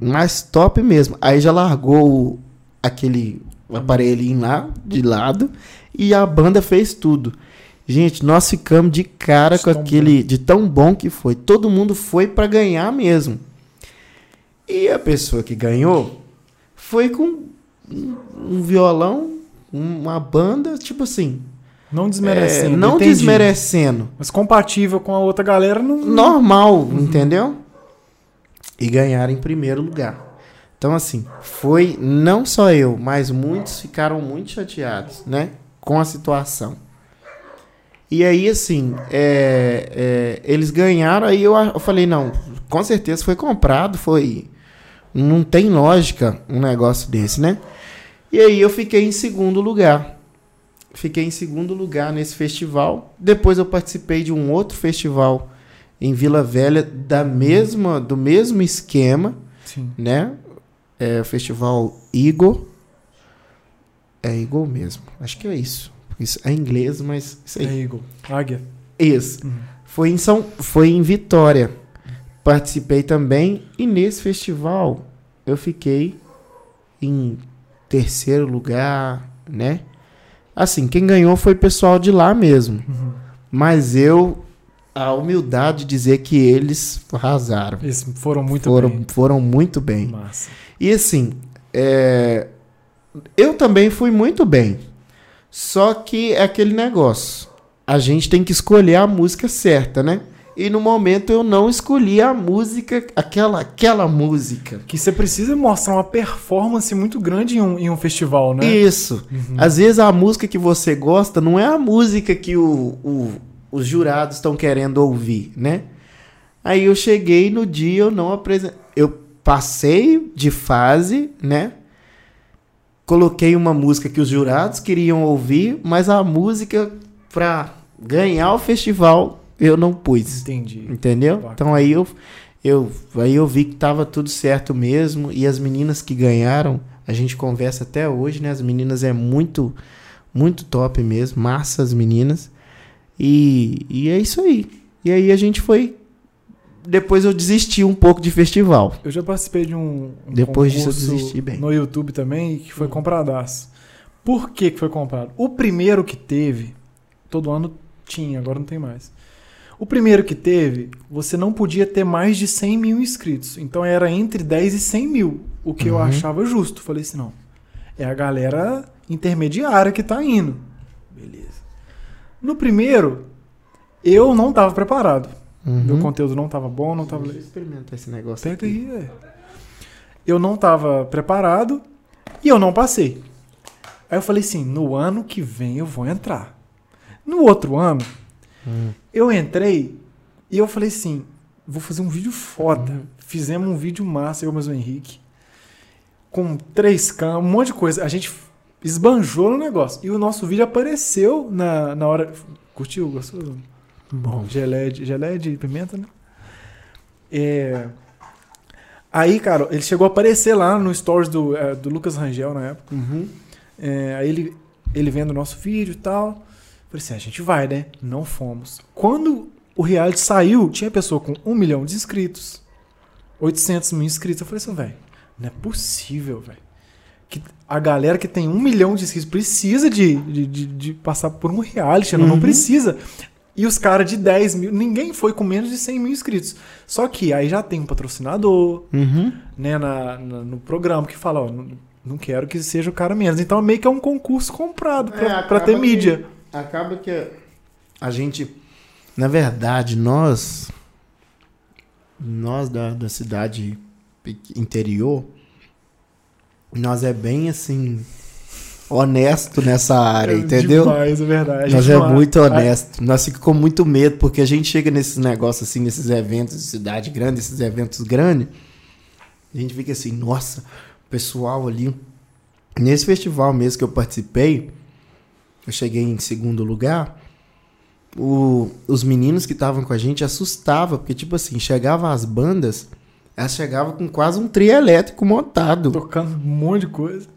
Mas top mesmo. Aí já largou o- aquele aparelhinho lá de lado e a banda fez tudo. Gente, nós ficamos de cara De com aquele. De tão bom que foi. Todo mundo foi pra ganhar mesmo. E a pessoa que ganhou foi com um, um violão, uma banda, tipo assim. Não é, desmerecendo. não entendi. desmerecendo. Mas compatível com a outra galera, não. Normal, entendeu? E ganharam em primeiro lugar. Então, assim, foi não só eu, mas muitos ficaram muito chateados, né? Com a situação. E aí, assim, é, é, eles ganharam, aí eu, eu falei, não, com certeza foi comprado, foi. Não tem lógica um negócio desse, né? E aí eu fiquei em segundo lugar. Fiquei em segundo lugar nesse festival. Depois eu participei de um outro festival em Vila Velha da mesma, do mesmo esquema, Sim. né? É o festival Eagle. É Eagle mesmo. Acho que é isso. Isso é inglês, mas isso aí. É Eagle. Águia. Isso. Uhum. Foi em São, foi em Vitória. Participei também e nesse festival eu fiquei em terceiro lugar, né? Assim, quem ganhou foi o pessoal de lá mesmo. Uhum. Mas eu a humildade de dizer que eles arrasaram. Eles foram muito foram, bem. foram muito bem. Massa. E assim, é, eu também fui muito bem. Só que é aquele negócio. A gente tem que escolher a música certa, né? E no momento eu não escolhi a música, aquela, aquela música. Que você precisa mostrar uma performance muito grande em um, em um festival, né? Isso. Às vezes a música que você gosta não é a música que o, o- os jurados estão querendo ouvir, né? Aí eu cheguei no dia, eu não apresentei. Eu passei de fase, né? Coloquei uma música que os jurados queriam ouvir, mas a música pra ganhar o festival eu não pus. Entendi. Entendeu? Bacana. Então aí eu, eu, aí eu vi que tava tudo certo mesmo. E as meninas que ganharam, a gente conversa até hoje, né? As meninas é muito, muito top mesmo. Massa as meninas. E, e é isso aí. E aí a gente foi. Depois eu desisti um pouco de festival. Eu já participei de um, um Depois disso eu desisti bem. no YouTube também que foi compradaço. Por que, que foi comprado? O primeiro que teve, todo ano tinha, agora não tem mais. O primeiro que teve, você não podia ter mais de 100 mil inscritos. Então era entre 10 e 100 mil, o que eu Uhum. achava justo. Falei assim, não, é a galera intermediária que tá indo. Beleza. No primeiro, eu não tava preparado. Meu Uhum. conteúdo não tava bom, não tava... Deixa eu experimentar esse negócio. Pega aqui. aí, velho. Eu não tava preparado e eu não passei. Aí eu falei assim: no ano que vem eu vou entrar. No outro ano, Hum. eu entrei e eu falei assim: vou fazer um vídeo foda. Uhum. Fizemos um vídeo massa, eu mais o Henrique. Com três câmeras, um monte de coisa. A gente esbanjou no negócio. E o nosso vídeo apareceu na, na hora. Curtiu? Gostou? Bom. Geleia de, geleia de pimenta, né? É... Aí, cara, ele chegou a aparecer lá no stories do, é, do Lucas Rangel na época. Uhum. É, aí ele, ele vendo o nosso vídeo e tal. Falei assim, a gente vai, né? Não fomos. Quando o reality saiu, tinha pessoa com um milhão de inscritos. 800 mil inscritos. Eu falei assim, velho, não é possível, velho. Que a galera que tem um milhão de inscritos precisa de, de, de- de passar por um reality, não, não Uhum. precisa. E os caras de 10 mil, ninguém foi com menos de 100 mil inscritos. Só que aí já tem um patrocinador, Uhum. né, na, na- no programa que fala, ó, não, não quero que seja o cara menos. Então meio que é um concurso comprado pra, É, pra ter que- mídia. Acaba que a gente, na verdade, nós, nós da, da cidade interior, nós é bem assim, honesto nessa área, entendeu? Demais, é verdade. Nós é muito honesto. Nós ficamos com muito medo, porque a gente chega nesses negócios assim, nesses eventos de cidade grande, esses eventos grandes, a gente fica assim, nossa, o pessoal ali. Nesse festival mesmo que eu participei, eu cheguei em segundo lugar. o- os meninos que estavam com a gente assustava, porque tipo assim, chegavam as bandas, elas chegavam com quase um trio elétrico montado. Tocando um monte de coisa.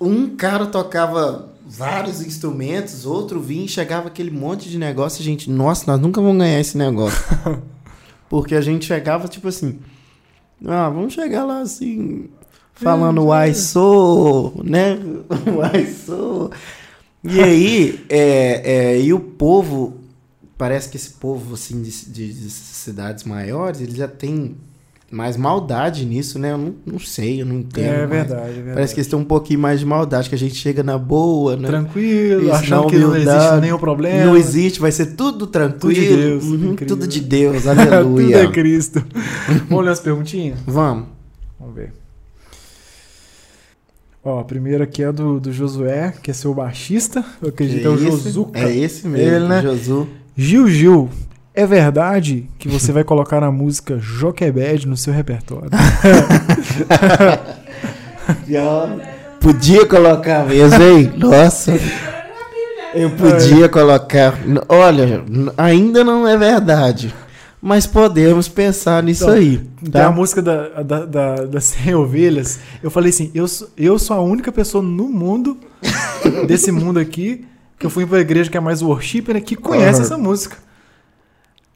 Um cara tocava vários instrumentos, outro vinha e chegava aquele monte de negócio, e a gente, nossa, nós nunca vamos ganhar esse negócio. Porque a gente chegava, tipo assim, ah, vamos chegar lá assim, falando uai sou, né? Uai sou. E aí, é, é, e o povo, parece que esse povo, assim, de, de- de cidades maiores, ele já tem mais maldade nisso, né? Eu não, não sei, eu não entendo. É verdade, é verdade. Parece que eles têm um pouquinho mais de maldade, que a gente chega na boa, né? Tranquilo, Isso, achando que não existe nenhum problema. Não existe, vai ser tudo tranquilo. Tudo de Deus, Uhum, tudo de Deus, Tudo aleluia. é Cristo. Vamos ler as perguntinhas? Vamos. Vamos ver. Ó, a primeira aqui é do, do Josué, que é seu baixista. Eu acredito que é o esse? Josuca. É esse mesmo, Ele, né? Josu. Gil Gil, é verdade que você vai colocar a música Joquebed no seu repertório? Podia colocar mesmo, hein? Nossa, eu podia colocar. Olha, ainda não é verdade. Mas podemos pensar nisso Então, aí. Tá? música da, da, da, das 100 ovelhas. Eu falei assim: eu sou, eu sou a única pessoa no mundo, desse mundo aqui, que eu fui pra igreja que é mais worship, né, que conhece Aham. essa música.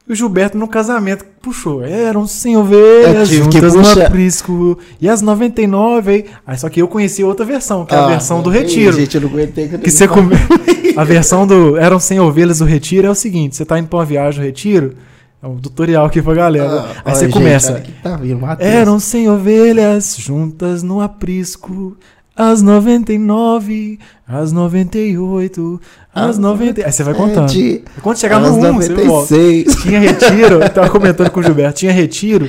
E o Gilberto, no casamento, puxou. Eram 100 ovelhas que juntas no aprisco. E as 99 aí. Aí só que eu conheci outra versão, que é a Ah, versão do retiro. Gente, eu não aguentei que Que você come... A versão do Eram 100 ovelhas do retiro é o seguinte: você tá indo pra uma viagem no retiro. É um tutorial aqui pra galera. Ah, aí olha, você gente, começa. tá vindo. Eram 100 ovelhas juntas no aprisco. As 99, as 98, as 90. Aí você vai contando. Quando chegar no as 1, você volta. 96. Tinha retiro, eu tava comentando com o Gilberto, tinha retiro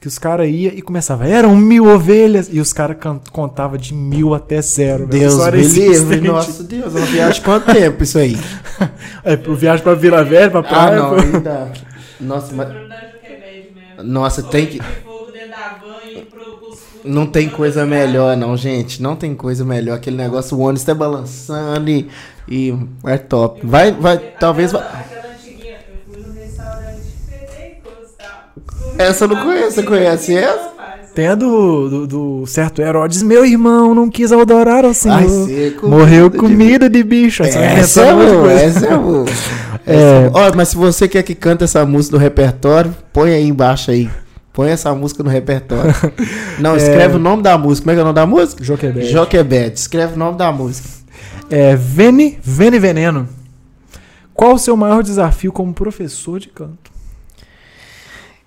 que os caras iam e começava, eram mil ovelhas, e os caras contavam de mil até zero. Deus me livre. Nossa Deus, uma viagem quanto tempo isso aí? É, pro viagem pra Vila Velha, pra Ah, praia. não, pô. ainda. Nossa, mas. Nossa, tem que- não tem coisa melhor, não, gente. Não tem coisa melhor. Aquele negócio, o ônibus tá balançando e, e é top. Vai, vai, talvez Aquela, vai. aquela antiguinha, eu fui num restaurante pentecostal. Essa eu não conheço, você conhece essa? Tem a do, do, do certo Herodes, meu irmão, não quis adorar ao Senhor. Ai, seco. Morreu de- comida de bicho. Aí você vai Essa é de boa, essa é boa. É. Ó, mas se você quer que cante essa música no repertório, põe aí embaixo aí. Põe essa música no repertório. Não, escreve É. o nome da música. Como é que é o nome da música? Joquebed. Joquebed. Escreve o nome da música. É, Vene, Vene Veneno. Qual o seu maior desafio como professor de canto?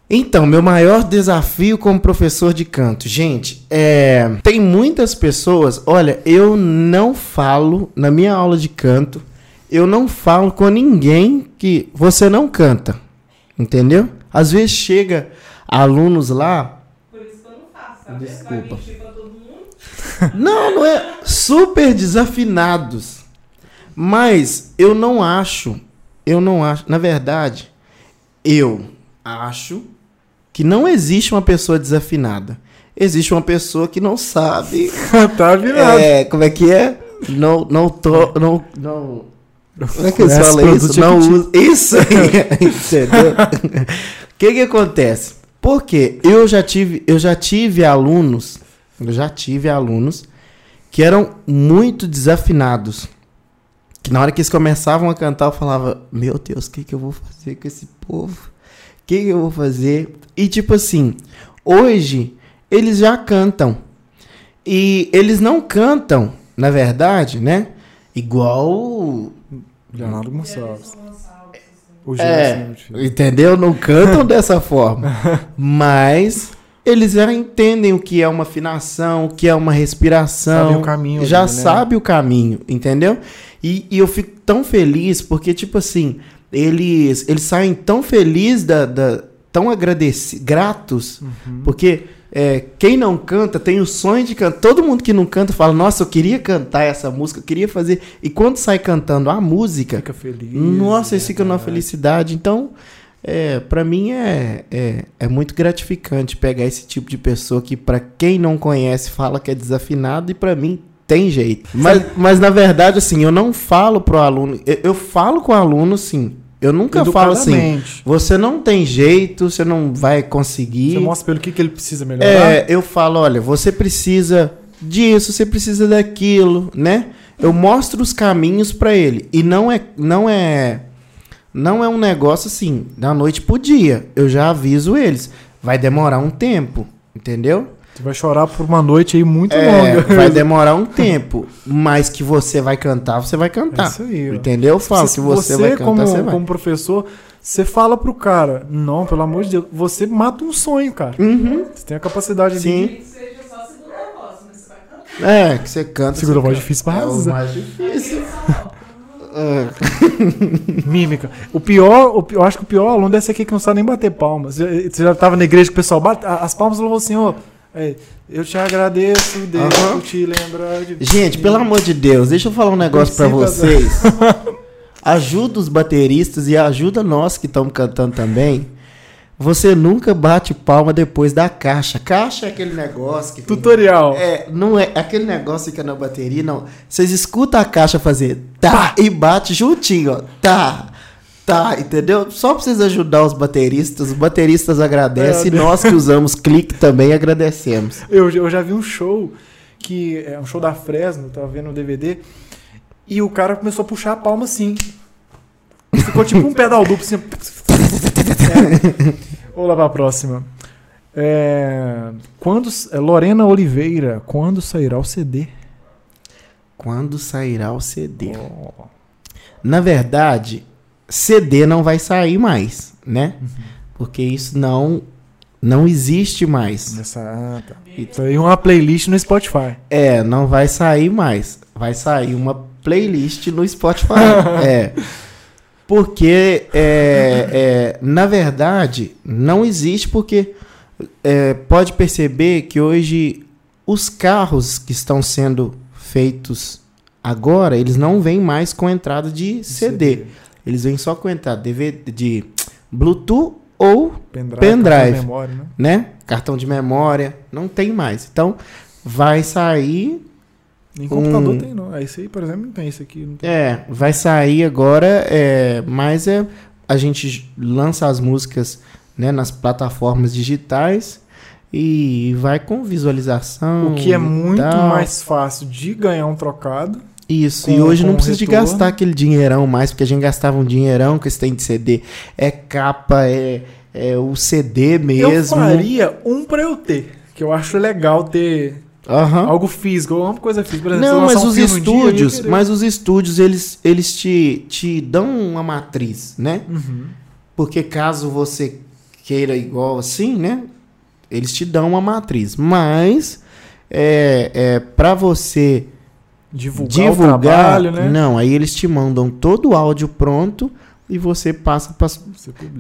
Então, meu maior desafio como professor de canto, gente, é. Tem muitas pessoas. Olha, eu não falo na minha aula de canto, eu não falo com ninguém que você não canta. Entendeu? Às vezes chega alunos lá. Por isso que eu não faço, sabe? Desculpa. Pra mentir pra todo mundo. Não, não é. Super desafinados. Mas eu não acho. Eu não acho. Na verdade, eu acho que não existe uma pessoa desafinada. Existe uma pessoa que não sabe. tá virado. É, como é que é? Não, não, to, não, não, Como é que eles falam isso? Não Jequiti. usa. Isso aí. Entendeu? O que que acontece? Porque eu já tive, eu já tive alunos, eu já tive alunos que eram muito desafinados. Que na hora que eles começavam a cantar, eu falava: Meu Deus, o que, que eu vou fazer com esse povo? O que, que eu vou fazer? E tipo assim, hoje eles já cantam. E eles não cantam, na verdade, né? Igual Leonardo Gonçalves. O é, entendeu? Não cantam dessa forma. Mas eles já entendem o que é uma afinação, o que é uma respiração. Sabem o caminho Já né? sabe o caminho, entendeu? E, e eu fico tão feliz porque, tipo assim, eles, eles saem tão felizes, da, da- tão agradecidos, gratos, Uhum. porque é, quem não canta tem o sonho de cantar. Todo mundo que não canta fala, nossa, eu queria cantar essa música, eu queria fazer. E quando sai cantando a música, Fica feliz. nossa, eles ficam numa felicidade. Então, é, para mim é, é, é muito gratificante pegar esse tipo de pessoa que, pra quem não conhece, fala que é desafinado e pra mim tem jeito. Mas, mas na verdade, assim, eu não falo pro aluno. Eu, eu falo com o aluno, sim. Eu nunca falo assim. Você não tem jeito, você não vai conseguir. Você mostra pelo que, que ele precisa melhorar. É, eu falo, olha, você precisa disso, você precisa daquilo, né? Eu mostro os caminhos pra ele e não é não é não é um negócio assim, da noite pro dia. Eu já aviso eles, vai demorar um tempo, entendeu? Você vai chorar por uma noite aí muito É, longa. vai demorar um tempo, mas que você vai cantar, você vai cantar. É isso aí. Entendeu? Eu falo que você, vai cantar, como, você vai. como professor, você fala pro cara, não, pelo amor de Deus, você mata um sonho, cara. Uhum. Você tem a capacidade Sim. de... Nem que seja só a segunda voz, mas você vai cantar. É, que você canta. Segura você voz difícil pra É o arrasar. mais difícil. É. Mímica. O pior, o pior, eu acho que o pior aluno deve ser aquele que não sabe nem bater palmas. Você você já tava na igreja que o pessoal bate as palmas e falou assim, ó, é, eu te agradeço, Deus, Aham. por te lembrar de Gente, pelo amor de Deus, deixa eu falar um negócio pra Precisa- vocês. ajuda os bateristas e ajuda nós que estamos cantando também. Você nunca bate palma depois da caixa. Caixa é aquele negócio que Tutorial. É, não é aquele negócio que fica na bateria, não. Vocês escutam a caixa fazer tá e bate juntinho, ó. Tá. Tá, entendeu? Só pra vocês ajudar os bateristas, os bateristas agradecem É, e nós que usamos clique também agradecemos. Eu, eu já vi um show que é um show da Fresno, tava vendo o DVD, e o cara começou a puxar a palma assim. Ficou tipo um pedal duplo assim. É. Vamos lá pra próxima. É, quando é, Lorena Oliveira, quando sairá o CD? Quando sairá o CD? Na verdade, CD não vai sair mais, né? Porque isso não não existe mais. Nessa, ah, tá. Isso aí é uma playlist no Spotify. É, não vai sair mais. Vai sair uma playlist no Spotify. é. Porque, é, é, na verdade, não existe porque é, pode perceber que hoje os carros que estão sendo feitos agora, eles não vêm mais com entrada de CD. Eles vêm só com entrada DVD, de Bluetooth ou Pendrive. Pendrive. cartão de Memória, né? né? Cartão de memória, não tem mais. Então, vai sair, Nem computador Um- tem, não. Esse aí, por exemplo, não tem. Esse aqui tem. é, vai sair agora, é, mas é a gente lança as músicas, né, nas plataformas digitais e vai com visualização. O que é muito tal. mais fácil de ganhar um trocado. Isso, com- e hoje não precisa de gastar aquele dinheirão mais, porque a gente gastava um dinheirão com esse tem de CD. É capa, é, é o CD mesmo. Eu faria um pra eu ter. Que eu acho legal ter Aham. algo físico. Amo coisa física. Exemplo, Não, mas um os um estúdios, querer. mas os estúdios eles, eles te, te dão uma matriz, né? Uhum. Porque caso você queira igual assim, né? Eles te dão uma matriz, mas é, é para você Divulgar, divulgar, o trabalho, né? não, aí eles te mandam todo o áudio pronto e você passa para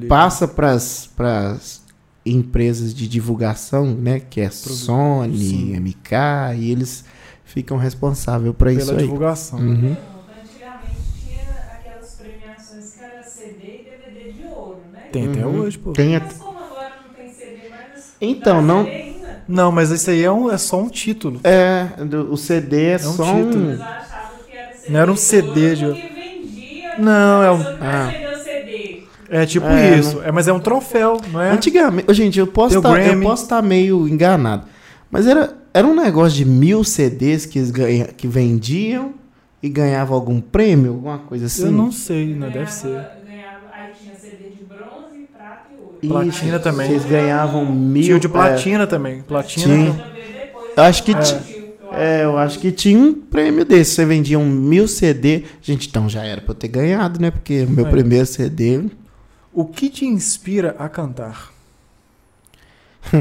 passa para as empresas de divulgação, né? Que é Sony, Sim. MK e eles ficam responsáveis por isso pela aí. divulgação. Uhum. Antigamente tinha aquelas premiações que era CD e DVD de ouro, né? Tem até Uhum. hoje, pô. Tem a- Mas como agora não tem CD mais, Então, não-. Não, mas esse aí é, um, é só um título. É, o CD é, um só título. um. Não era um CD de Não, é um- Ah. É tipo É, isso. É, mas é um troféu, não é? Antigamente, gente, eu posso Deu estar Grammy. meio enganado. Mas era, era um negócio de mil CDs que, eles ganha, que vendiam e ganhavam algum prêmio, alguma coisa assim. Eu não sei, não Ganhava- deve ser. ganhava- aí tinha CD de bronze, ouro. Isso, Platina também. Vocês ganhavam mil. Tinha o de é, platina também. Platina. Tinha. Eu acho que ti- acho. É, eu acho que tinha um prêmio desse. Você vendia um mil CD. Gente, então já era pra eu ter ganhado, né? Porque o meu É. primeiro CD. O que te inspira a cantar?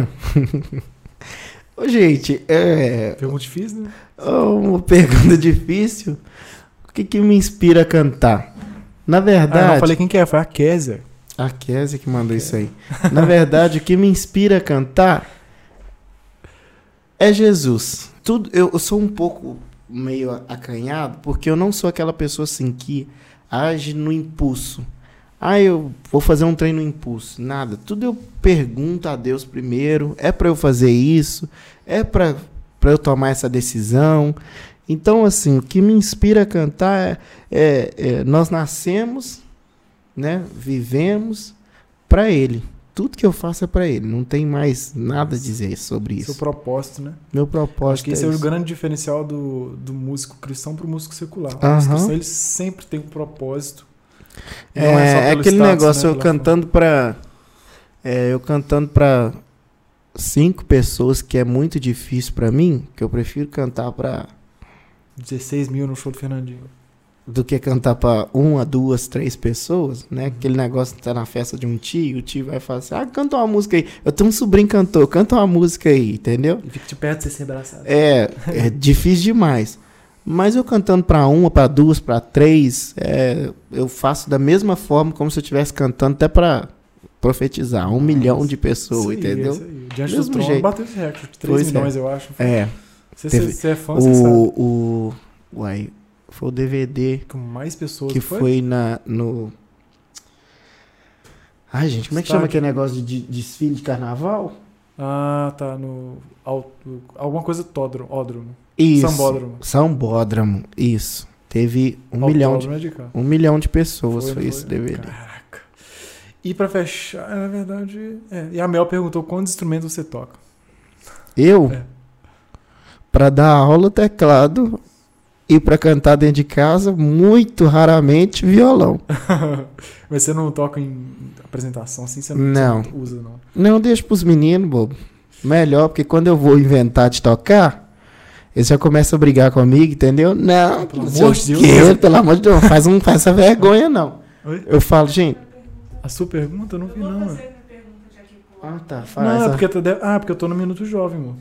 Ô, gente, é. Pergunta difícil, né? Uma pergunta difícil. O que, que me inspira a cantar? Na Ah, eu verdade. não falei quem que é, foi a Kézia. A Kézia que mandou isso aí. Na verdade, o que me inspira a cantar é Jesus. Tudo, eu, eu sou um pouco meio acanhado, porque eu não sou aquela pessoa assim que age no impulso. Ah, eu vou fazer um treino no impulso. Nada. Tudo eu pergunto a Deus primeiro. É para eu fazer isso? É para eu tomar essa decisão? Então, assim, o que me inspira a cantar é, é- é nós nascemos, né? Vivemos para Ele. Tudo que eu faço é para Ele. Não tem mais nada a dizer sobre Seu isso. propósito, né? Meu propósito Acho que esse é é o grande diferencial do, do músico cristão pro músico secular. O músico cristão, ele sempre tem um propósito. É, é pelo aquele status, negócio, né, eu cantando pra. é, eu cantando pra cinco pessoas que é muito difícil pra mim, que eu prefiro cantar pra. fama. 16 mil no show do Fernandinho. Do que cantar pra uma, duas, três pessoas, né? Aquele negócio que tá na festa de um tio, o tio vai falar assim: ah, canta uma música aí. Eu tenho um sobrinho cantor, canta uma música aí, entendeu? E fica de perto de você ser abraçado. É, é difícil demais. Mas eu cantando pra uma, pra duas, pra três, é, eu faço da mesma forma como se eu estivesse cantando até pra profetizar um milhão de pessoas, aí, entendeu? isso aí. Diante Mesmo do trono, jeito. bateu esse recorde. 3 Pois é. milhões, eu acho. É, Se teve- você é fã, você sabe. o, o, foi o DVD Com mais pessoas. que foi? foi na, no... Ai, gente, como é que chama Estádio. aquele negócio de, de desfile de carnaval? Ah, tá. No. au- alguma coisa Tódromo. Ódromo. Isso. Sambódromo. Sambódromo, isso. Teve um milhão, de, é de cá. um milhão de pessoas, foi, não esse DVD. Caraca. E pra fechar, na verdade. É. E a Mel perguntou quantos instrumentos você toca. Eu, É. pra dar aula, teclado, e pra cantar dentro de casa, muito raramente, violão. Mas você não toca em apresentação assim? Você Não. você não usa, não. Não, deixa pros meninos, bobo. Melhor, porque quando eu vou inventar de tocar, eles já começam a brigar comigo, entendeu? Não, Pelo não amor de o Deus. Pelo amor de Deus, faz, um, faz essa vergonha, não. Oi? Eu falo, gente. A sua pergunta eu não vi, não. pro Ah, tá, faz. Não, é a- porque, tu deve- ah, porque eu tô no Minuto Jovem, amor.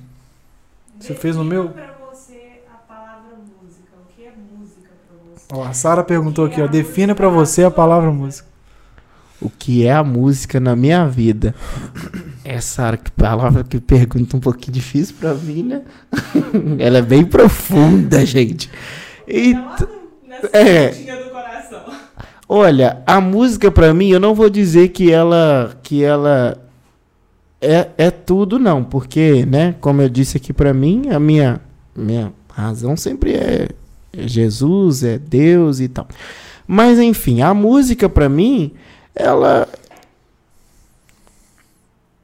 Você fez no meu? Defina pra você a palavra música. O que é música pra você? Ó, a Sara perguntou aqui, ó. Defina pra você a palavra música. O que é a música na minha vida? É, Sara, que palavra que pergunta um pouquinho difícil pra mim, né? Ela é bem profunda, gente. E, Tá lá no- nessa é. pontinha do coração. olha, a música pra mim, eu não vou dizer que ela que ela é, é tudo não, porque, né, como eu disse aqui pra mim, a minha minha razão sempre é Jesus, é Deus e tal. Mas enfim, a música pra mim, ela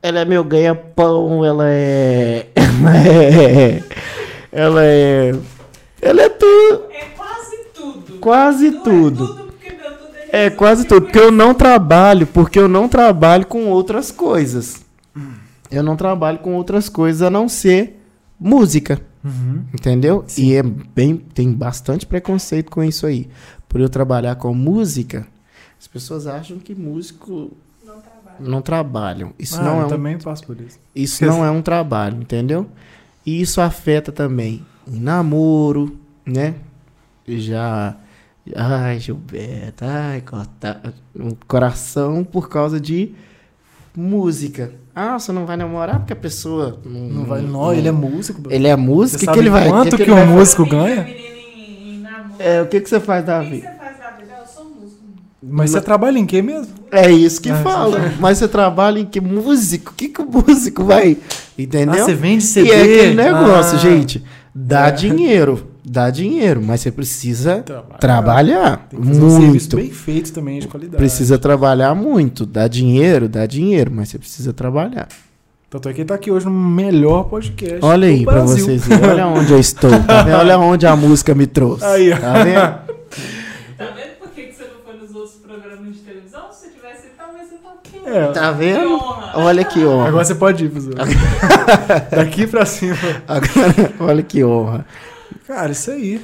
ela é meu ganha-pão, ela é ela é ela é ela é tudo, É quase tudo. quase Não tudo. É tudo é quase tudo, porque eu não trabalho, porque eu não trabalho com outras coisas. Eu não trabalho com outras coisas a não ser música, Uhum. entendeu? E é bem, tem bastante preconceito com isso aí. Por eu trabalhar com música, as pessoas acham que músico Não trabalha. não trabalham. Isso ah, não eu é um também passo por isso. isso não é um trabalho, entendeu? E isso afeta também em namoro, né? Já. Ai, Gilberto, ai, cortar um coração por causa de música. Ah, você não vai namorar porque a pessoa não, Não vai, não, ele é músico. bro. Ele é músico, o que, que ele vai quanto que, que ele um vai músico ganha? É, o que, que você faz da O que que vida? você faz da vida? Eu sou músico. Mas você trabalha em quê mesmo? É isso que Ah, fala. Mas você trabalha em que músico? O que, que o músico vai? Entendeu? Ah, você vende CD? E é aquele negócio, Ah. gente. Dá É. dinheiro. Dá dinheiro, mas você precisa Trabalhar. trabalhar Tem que fazer um serviço muito. bem feito também, de qualidade. Precisa trabalhar muito. Dá dinheiro, dá dinheiro, mas você precisa trabalhar. Tanto é que ele tá aqui hoje no melhor podcast. Olha aí pra Brasil. vocês verem. Olha onde eu estou. Tá? Olha onde a música me trouxe. Aí, ó. Tá vendo? Tá vendo por que que você não foi nos outros programas de televisão? Se você tivesse talvez você tá aqui. É. Tá Que vendo? honra. Olha que honra. Agora você pode ir, Fuzil. Daqui pra cima. Agora, olha que honra. Cara, isso aí.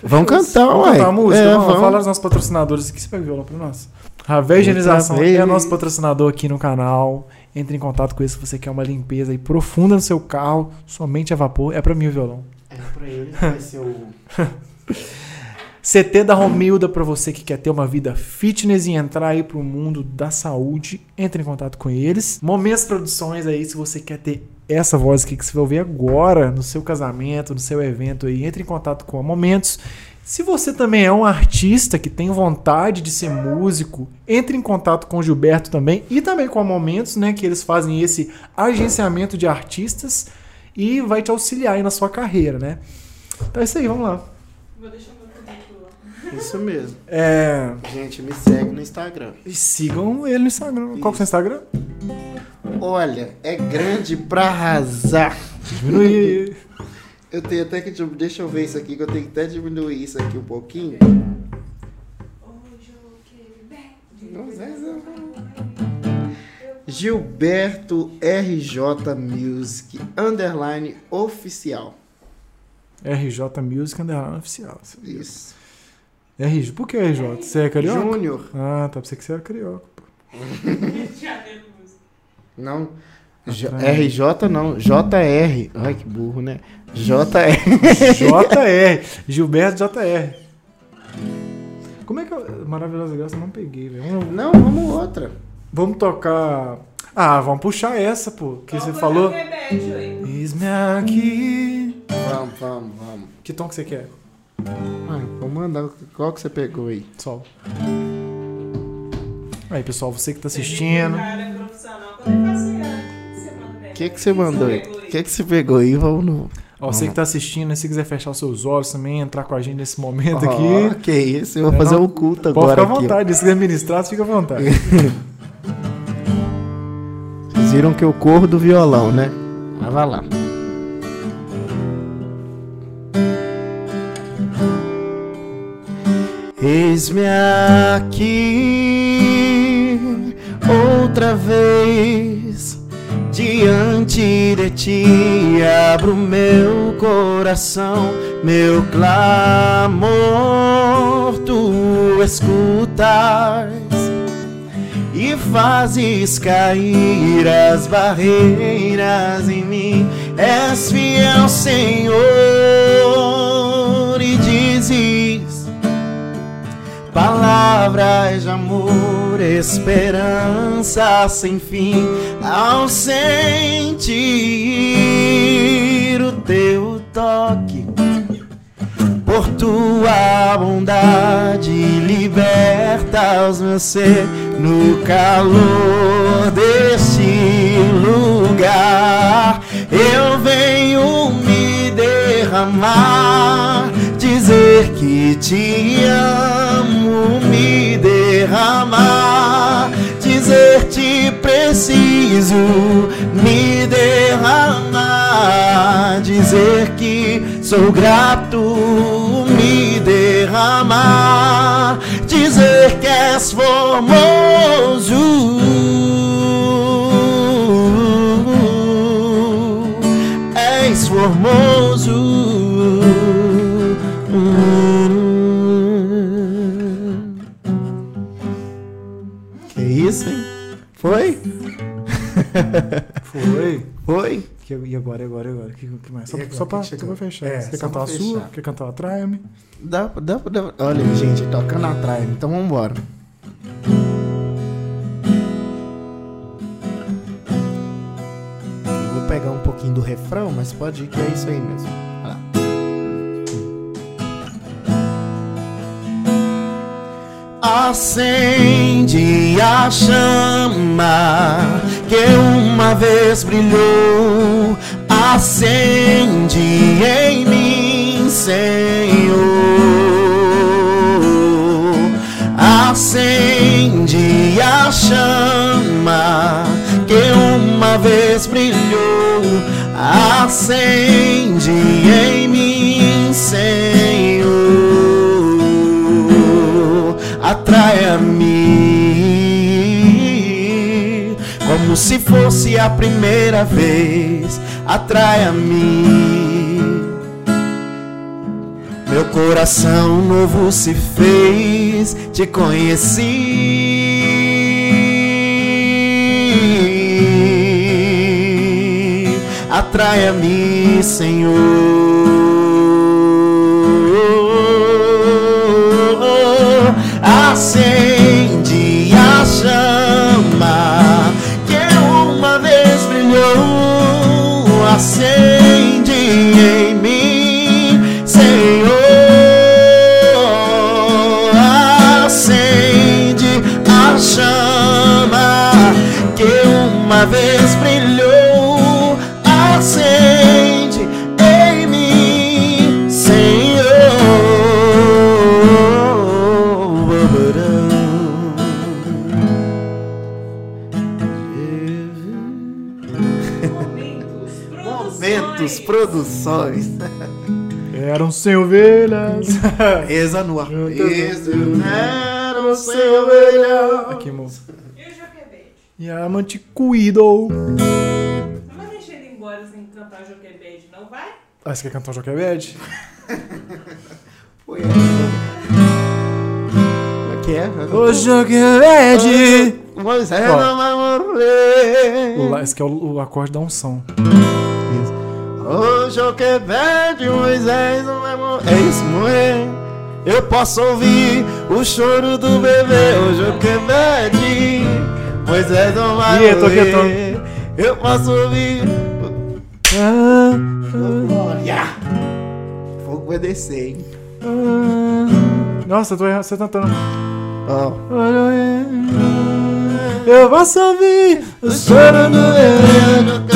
Vamos cantar, Vamos cantar a música? É, vamos, vamos. Fala dos nossos patrocinadores aqui. Você pega o violão pra nós? Ravel Higienização é nosso patrocinador aqui no canal. Entre em contato com ele se você quer uma limpeza aí profunda no seu carro, somente a vapor. É pra mim o violão. É pra ele, vai ser o... CT da Romilda para você que quer ter uma vida fitness e entrar aí pro mundo da saúde, entre em contato com eles. Momentos Produções aí, se você quer ter essa voz aqui que você vai ouvir agora no seu casamento, no seu evento aí, entre em contato com a Momentos. Se você também é um artista que tem vontade de ser músico, entre em contato com o Gilberto também e também com a Momentos, né, que eles fazem esse agenciamento de artistas e vai te auxiliar aí na sua carreira, né? Então é isso aí, vamos lá. Vou deixar. Isso mesmo. É, Gente, me segue no Instagram. E sigam ele no Instagram. Qual que é o seu Instagram? Olha, é grande pra arrasar. Diminui. Eu tenho até que... Deixa eu ver isso aqui, que eu tenho que até diminuir isso aqui um pouquinho. Gilberto RJ Music, underline oficial. RJ Music Underline Oficial. Isso. RJ. Por que RJ? Você é carioca? Júnior. Ah, tá. Pensei que você era carioca. pô. Não. J-. RJ não, JR. Ai, que burro, né? JR. JR. Gilberto JR. Como é que eu. Maravilhosa Graça, eu não peguei, velho. Vamos, Não, vamos outra. vamos tocar. Ah, vamos puxar essa, pô. Que você falou. Eis-me aqui. Vamos, vamos, vamos. Que tom que você quer? Ah, vou mandar. Qual que você pegou aí? Sol. Aí, pessoal, você que tá assistindo. O é faz assim, ah, O que, que você mandou aí? pegou O que, que você pegou aí? Vamos no. Ó, você que tá assistindo, se quiser fechar os seus olhos também, entrar com a gente nesse momento aqui. Ó, que isso, eu vou É, fazer não- um culto Pode agora ficar à aqui. vontade, se quiser ministrar, fica à vontade. Vocês viram que eu corro do violão, né? Mas vai lá. Eis-me aqui outra vez diante de ti. Abro meu coração, meu clamor, tu escutas e fazes cair as barreiras em mim. És fiel, Senhor, palavras de amor, esperança sem fim. Ao sentir o teu toque por tua bondade liberta os meus ser no calor deste lugar. Eu venho me derramar, dizer que te amo, me derramar, dizer te preciso, me derramar, dizer que sou grato, me derramar, dizer que és formoso, és formoso. Foi? Foi. Foi? Que- E agora, e agora, e agora? O que, que mais? Só, agora, só pra, que só pra fechar. É, Você quer cantar a sua? Quer cantar a Try-Me? Dá, dá, dá. Olha, gente, tocando atrás. Então vambora. Eu vou pegar um pouquinho do refrão, mas pode ir que é isso aí mesmo. Acende a chama que uma vez brilhou, acende em mim, Senhor. Acende a chama que uma vez brilhou. Acende em mim, Senhor. Atrai a mim como se fosse a primeira vez. Atrai a mim. Meu coração novo se fez, te conheci. Atraia-me, Senhor. Acende a chama que uma vez brilhou. Acende em mim, Senhor. Acende a chama que uma vez produções. Eram sem ovelhas. Eza no ar. Eram sem ovelha. Aqui, moço. E o Joquebede? Yaman te cuidou. Não vai deixar ele embora sem cantar Joquebede, não vai? Ah, você quer cantar o Joquebed? É que é? Ô Joquebed! Ó. não vai morrer. Esse aqui é o, o acorde da unção. Hoje eu que pede Moisés não morrer. É isso, morrer. Eu posso ouvir o choro do bebê. Hoje eu que pede Moisés não vai eu tô morrer. quietão. Eu posso ouvir. Ah, Glória! Fogo vai descer, hein? ah. Nossa, eu tô errando, você tá tentando. Ó. Eu posso ouvir o choro do bebê.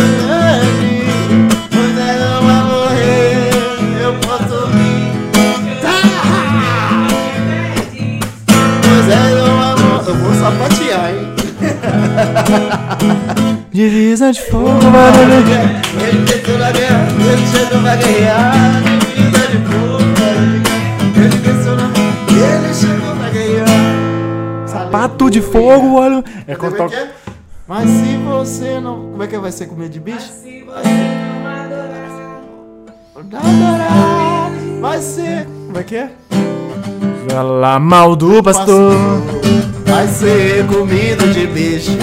Divisa de fogo, barulho. Ele desceu na guerra, ele chegou pra guerrear. Divisa de fogo, ele desceu na ele chegou pra guerrear. Sapato de fogo, olha. É Como quando é toca. é? Mas se você não. Como é que vai ser com medo de bicho? Se você não adorar, Adorar, vai ser. Como é que é? Fala mal do pastor. Vai ser comida de bicho.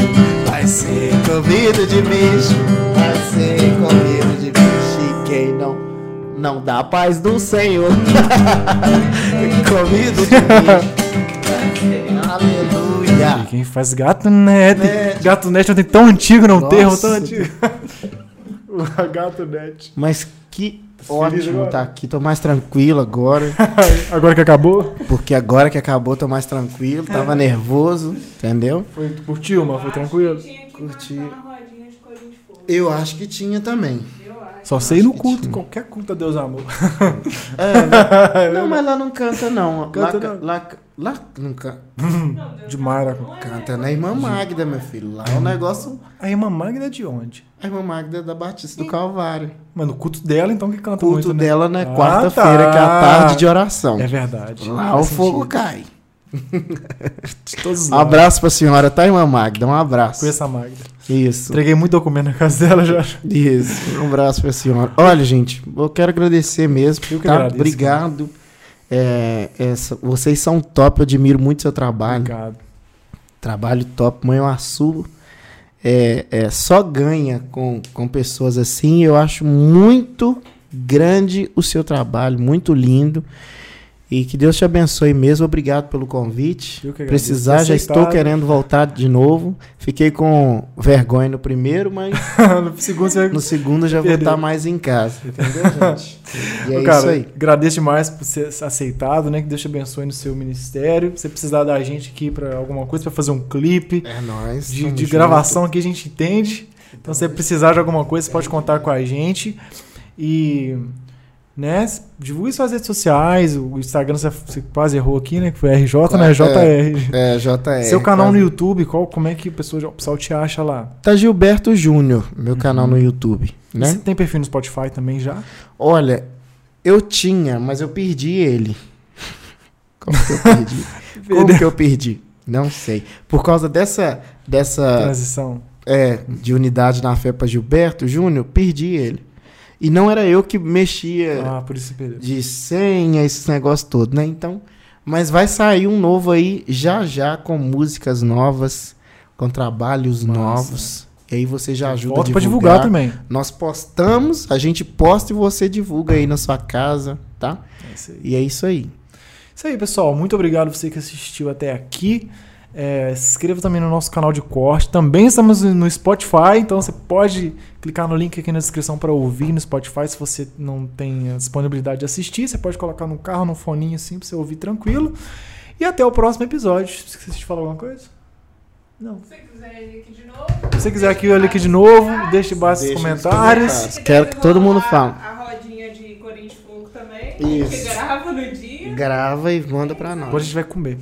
Vai ser comida de bicho. Vai ser comida de bicho. E quem não, não dá paz do Senhor. comida de bicho. Aleluia. Quem faz gato net? Net. Gato net é um tão antigo, não um termo Nossa. tão antigo. o gato net. Mas que ótimo tá aqui. Tô mais tranquilo agora. Agora que acabou, Porque agora que acabou, tô mais tranquilo. Tava nervoso, entendeu? foi, curtiu, mas foi tranquilo. Curti. cantar na rodinha de corinho de fogo. Eu acho que tinha também. Só sei no culto, tinha. qualquer culto a Deus amor. É, não, mas lá não canta, não. Canta lá, não. Lá, lá não canta. De Mara. Canta na irmã Magda, meu filho. Lá é um negócio. A irmã Magda é de onde? A irmã Magda é da Batista do Calvário. Mano, o culto dela, então, que canta O culto muito, né? dela na Ah, quarta-feira, tá. que é a tarde de oração. É verdade. Lá o fogo sentido. cai. De todos os Um abraço pra senhora, tá, irmã Magda? Um abraço. Conheço a Magda. Isso. Entreguei muito documento na casa dela já. Isso. Um abraço pra senhora. Olha, gente, eu quero agradecer mesmo. Eu que tá? agradeço, Obrigado. É, essa- vocês são top, eu admiro muito seu trabalho. Obrigado. Trabalho top, Manhuaçu. É, é, só ganha com, com pessoas assim. Eu acho muito grande o seu trabalho, muito lindo. E que Deus te abençoe mesmo. Obrigado pelo convite. Precisar, já estou querendo voltar de novo. Fiquei com vergonha no primeiro, mas no segundo você no segundo já vou estar mais em casa. Entendeu, gente? E é cara, isso aí. agradeço demais por ser aceitado, né? Que Deus te abençoe no seu ministério. Se você precisar da gente aqui pra alguma coisa, pra fazer um clipe É nóis. de, de gravação aqui, a gente entende. Então, se você precisar de alguma coisa, você pode contar com a gente. E né? Divulgue suas redes sociais, o Instagram você, você quase errou aqui, né? Que foi RJ, né? JR. É, JR. Seu canal no quase. YouTube, qual, como é que o pessoal, o pessoal te acha lá? Tá Gilberto Júnior, meu canal no YouTube, né? Você tem perfil no Spotify também já? Olha, eu tinha, mas eu perdi ele. Como que eu perdi? Como que eu perdi? Não sei. Por causa dessa dessa Transição. é, de unidade na fé para Gilberto Júnior, perdi ele. E não era eu que mexia Ah, de senha, esses negócios todos, né? Então, mas vai sair um novo aí já já com músicas novas, com trabalhos Massa. novos. E aí você já ajuda Volta a divulgar. divulgar também. Nós postamos, a gente posta e você divulga aí na sua casa, tá? É isso aí. E é isso aí. Isso aí, pessoal. Muito obrigado você que assistiu até aqui. É, se inscreva também no nosso canal de corte. Também estamos no Spotify, então você pode clicar no link aqui na descrição para ouvir no Spotify. Se você não tem a disponibilidade de assistir, você pode colocar no carro, no foninho assim, para você ouvir tranquilo. E até o próximo episódio. Esqueci de falar alguma coisa? Não. Se você quiser ir aqui de novo. Se você quiser aqui, aqui de novo, deixe embaixo nos comentários. comentários. Quero que todo mundo fale. A rodinha de Corinthians Fogo também. Isso. Que grava no dia. Grava e manda pra nós. Agora a gente vai comer.